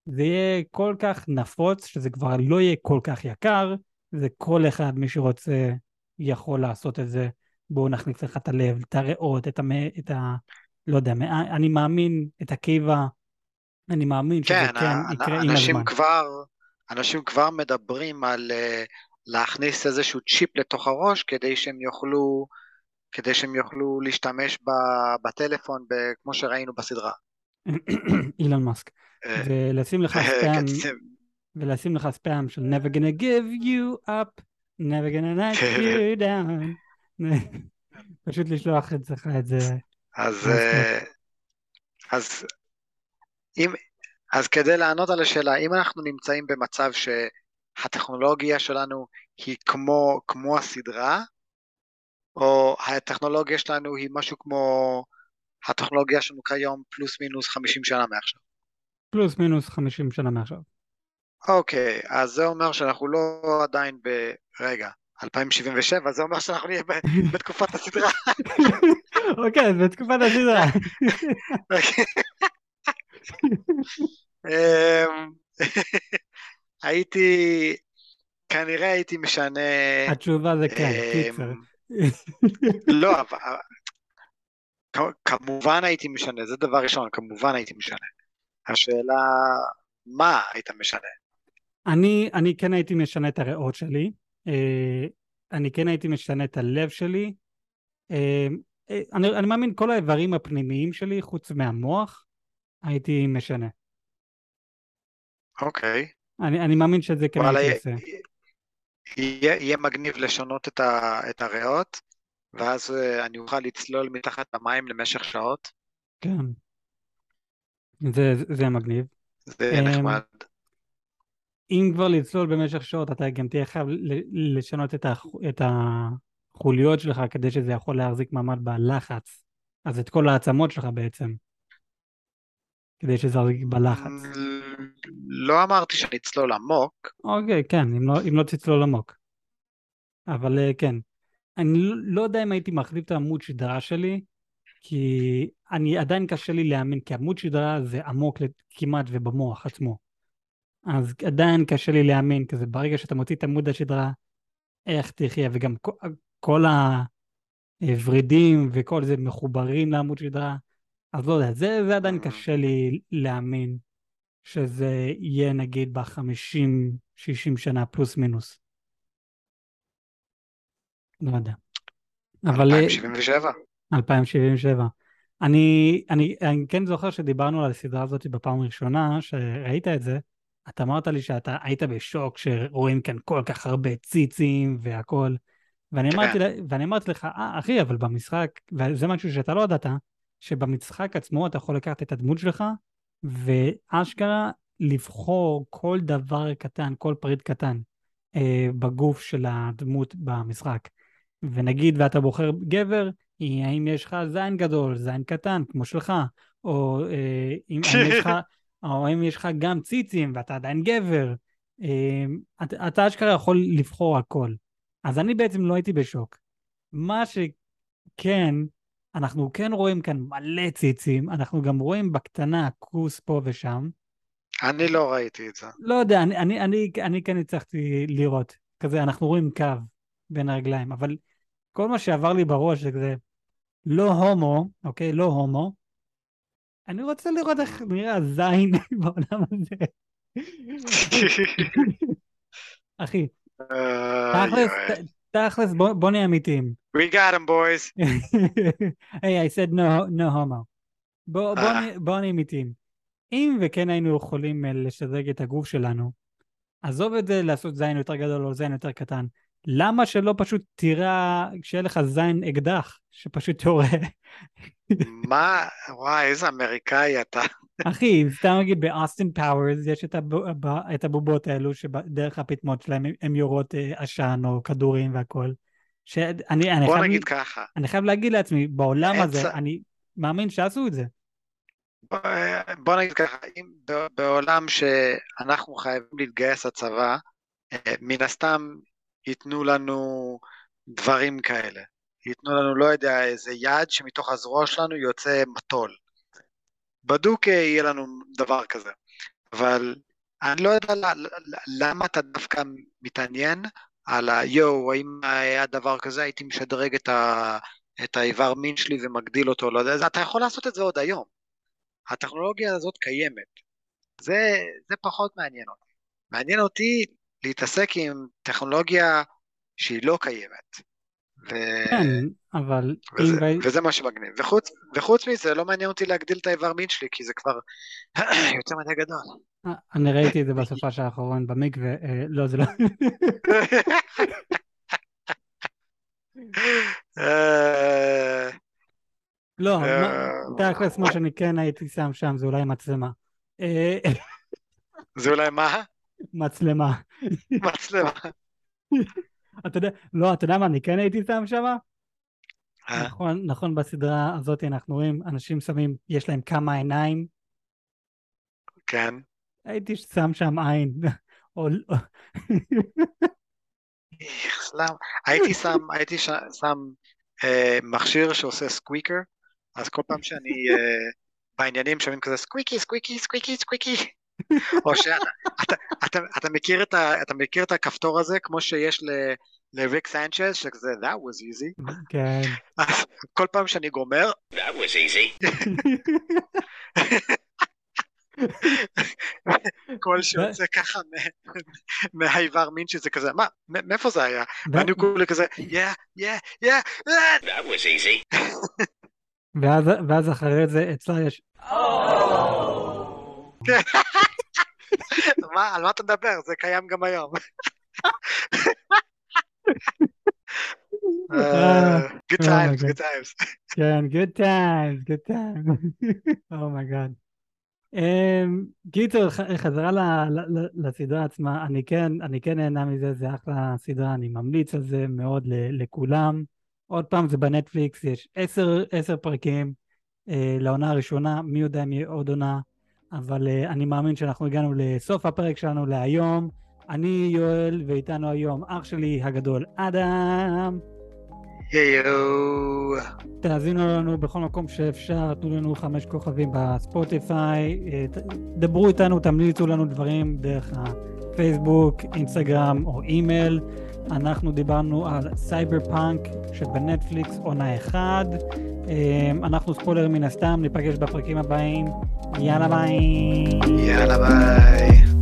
זה יהיה כל כך נפוץ, שזה כבר לא יהיה כל כך יקר, זה כל אחד, מי שרוצה, יכול לעשות את זה. בואו נכניס לך את הלב, את הריאות, את, המ... את ה... לא יודע, אני מאמין, את הקיבה, אני מאמין שזה כן, כן יקרה עם הזמן. אנשים כבר מדברים על uh, להכניס איזשהו צ'יפ לתוך הראש כדי שהם יוכלו, כדי שהם יוכלו להשתמש בטלפון כמו שראינו בסדרה. אילן מאסק. ולשים לך ספאם, ולשים לך ספאם של never gonna give you up, never gonna knock you down. פשוט לשלוח את זה, את זה. אז, אה, אז, אם, אז כדי לענות על השאלה, אם אנחנו נמצאים במצב שהטכנולוגיה שלנו היא כמו, כמו הסדרה, או הטכנולוגיה שלנו היא משהו כמו הטכנולוגיה שלנו כיום פלוס מינוס 50 שנה מעכשיו. פלוס מינוס 50 שנה מעכשיו. אוקיי, אז זה אומר שאנחנו לא עדיין ב... רגע, 2077, זה אומר שאנחנו נהיה בתקופת הסדרה. אוקיי, אז בתקופת הסדרה. הייתי, כנראה הייתי משנה... התשובה זה כן, אמ, קיצר. לא, אבל כמובן הייתי משנה, זה דבר ראשון, כמובן הייתי משנה. השאלה, מה היית משנה? אני, אני כן הייתי משנה את הריאות שלי, אה, אני כן הייתי משנה את הלב שלי, אה, אה, אני, אני מאמין כל האיברים הפנימיים שלי, חוץ מהמוח, הייתי משנה. אוקיי. אני, אני מאמין שזה כן עושה. יהיה, יהיה מגניב לשנות את, ה, את הריאות, ואז אני אוכל לצלול מתחת למים למשך שעות. כן. זה, זה מגניב. זה יהיה נחמד. אם כבר לצלול במשך שעות, אתה גם תהיה חייב לשנות את, הח... את החוליות שלך כדי שזה יכול להחזיק מעמד בלחץ. אז את כל העצמות שלך בעצם. כדי שזה יחזיק בלחץ. לא אמרתי שאני אצלול עמוק. אוקיי, כן, אם לא, אם לא תצלול עמוק. אבל אה, כן. אני לא, לא יודע אם הייתי מחליף את העמוד שדרה שלי, כי אני עדיין קשה לי להאמין, כי עמוד שדרה זה עמוק כמעט ובמוח עצמו. אז עדיין קשה לי להאמין, כזה ברגע שאתה מוציא את עמוד השדרה, איך תחיה, וגם כל, כל הוורידים וכל זה מחוברים לעמוד שדרה, אז לא יודע, זה, זה עדיין קשה לי להאמין שזה יהיה נגיד בחמישים, שישים שנה פלוס מינוס. לא יודע. אבל... 2077. 2077. אני, אני, אני כן זוכר שדיברנו על הסדרה הזאת בפעם הראשונה, שראית את זה, אתה אמרת לי שאתה היית בשוק שרואים כאן כל כך הרבה ציצים והכל, ואני כן. אמרתי, ואני אמרתי לך, אה, אחי, אבל במשחק, וזה משהו שאתה לא ידעת, שבמשחק עצמו אתה יכול לקחת את הדמות שלך, ואשכרה לבחור כל דבר קטן, כל פריט קטן אה, בגוף של הדמות במשחק. ונגיד ואתה בוחר גבר, האם יש לך זין גדול, זין קטן, כמו שלך, או אה, אם, יש לך או אם יש לך גם ציצים ואתה עדיין גבר, אה, אתה, אתה אשכרה יכול לבחור הכל. אז אני בעצם לא הייתי בשוק. מה שכן, אנחנו כן רואים כאן מלא ציצים, אנחנו גם רואים בקטנה כוס פה ושם. אני לא ראיתי את זה. לא יודע, אני, אני, אני, אני כן הצלחתי לראות. כזה, אנחנו רואים קו בין הרגליים, אבל כל מה שעבר לי בראש זה כזה, לא הומו, אוקיי? לא הומו, אני רוצה לראות איך נראה הזין בעולם הזה. אחי, תכלס, בוא נהיה אמיתיים. We got him, boys. hey, I said no, no homo. בוא נהיה אמיתיים. אם וכן היינו יכולים אה, לשדרג את הגוף שלנו, עזוב את זה לעשות זין יותר גדול או זין יותר קטן. למה שלא פשוט תירה, כשיהיה לך זין אקדח, שפשוט יורה מה, וואי, איזה אמריקאי אתה. אחי, סתם נגיד באוסטין פאוורס יש את, הבוב, את הבובות האלו שדרך הפטמות שלהם הם יורות אה, עשן או כדורים והכל. שאני, אני בוא חייב, נגיד ככה. אני חייב להגיד לעצמי, בעולם הזה, אני מאמין שעשו את זה. בוא, בוא נגיד ככה, אם בעולם שאנחנו חייבים להתגייס לצבא, אה, מן הסתם ייתנו לנו דברים כאלה. ייתנו לנו, לא יודע, איזה יד שמתוך הזרוע שלנו יוצא מטול. בדוק יהיה לנו דבר כזה. אבל אני לא יודע למה אתה דווקא מתעניין על היואו, האם היה דבר כזה, הייתי משדרג את, ה, את האיבר מין שלי ומגדיל אותו, לא יודע, אתה יכול לעשות את זה עוד היום. הטכנולוגיה הזאת קיימת. זה, זה פחות מעניין אותי. מעניין אותי להתעסק עם טכנולוגיה שהיא לא קיימת. ו... כן, אבל... וזה, ב... וזה מה שמגניב. וחוץ, וחוץ מזה, לא מעניין אותי להגדיל את האיבר מין שלי, כי זה כבר יותר מדי גדול. אה, אני ראיתי את זה בסופה של האחרון במקווה, אה, לא, זה לא... אה, לא, תכלס מה שאני כן הייתי שם שם זה אולי מצלמה. זה אולי מה? מצלמה. מצלמה. אתה יודע, לא, אתה יודע מה אני כן הייתי שם שם? אה? נכון, נכון, בסדרה הזאת אנחנו רואים אנשים שמים, יש להם כמה עיניים. כן. הייתי שם שם עין. הייתי שם, הייתי שם אה, מכשיר שעושה squeaker, אז כל פעם שאני אה, בעניינים שומעים כזה squeaky, squeaky, squeaky, squeaky. או שאתה אתה, אתה, אתה מכיר, את ה, אתה מכיר את הכפתור הזה כמו שיש ל, לריק סנצ'ז, שכזה, that was easy. כן. אז כל פעם שאני גומר, That was easy. קול שיוצא ככה מהאיבר מין שזה כזה, מה, מאיפה זה היה? ואני כולי כזה, yeah, yeah, yeah, אה!" That was easy. ואז, ואז אחרי זה אצלה יש... מה, על מה אתה מדבר? זה קיים גם היום. אה, Good Oh times, good times. כן, good times, good times. Oh my god. אמ, קיצור, חזרה לסדרה עצמה, אני כן, אני כן נהנה מזה, זה אחלה סדרה, אני ממליץ על זה מאוד לכולם. עוד פעם, זה בנטפליקס, יש עשר, עשר פרקים אה, לעונה הראשונה, מי יודע אם יהיה עוד עונה, אבל אה, אני מאמין שאנחנו הגענו לסוף הפרק שלנו להיום. אני יואל, ואיתנו היום אח שלי הגדול אדם. יואו. תאזינו לנו בכל מקום שאפשר, תנו לנו חמש כוכבים בספוטיפיי, אה, דברו איתנו, תמליצו לנו דברים דרך הפייסבוק, אינסטגרם או אימייל. אנחנו דיברנו על סייבר פאנק שבנטפליקס עונה אחד. אה, אנחנו ספוילר מן הסתם, ניפגש בפרקים הבאים. יאללה ביי. יאללה ביי.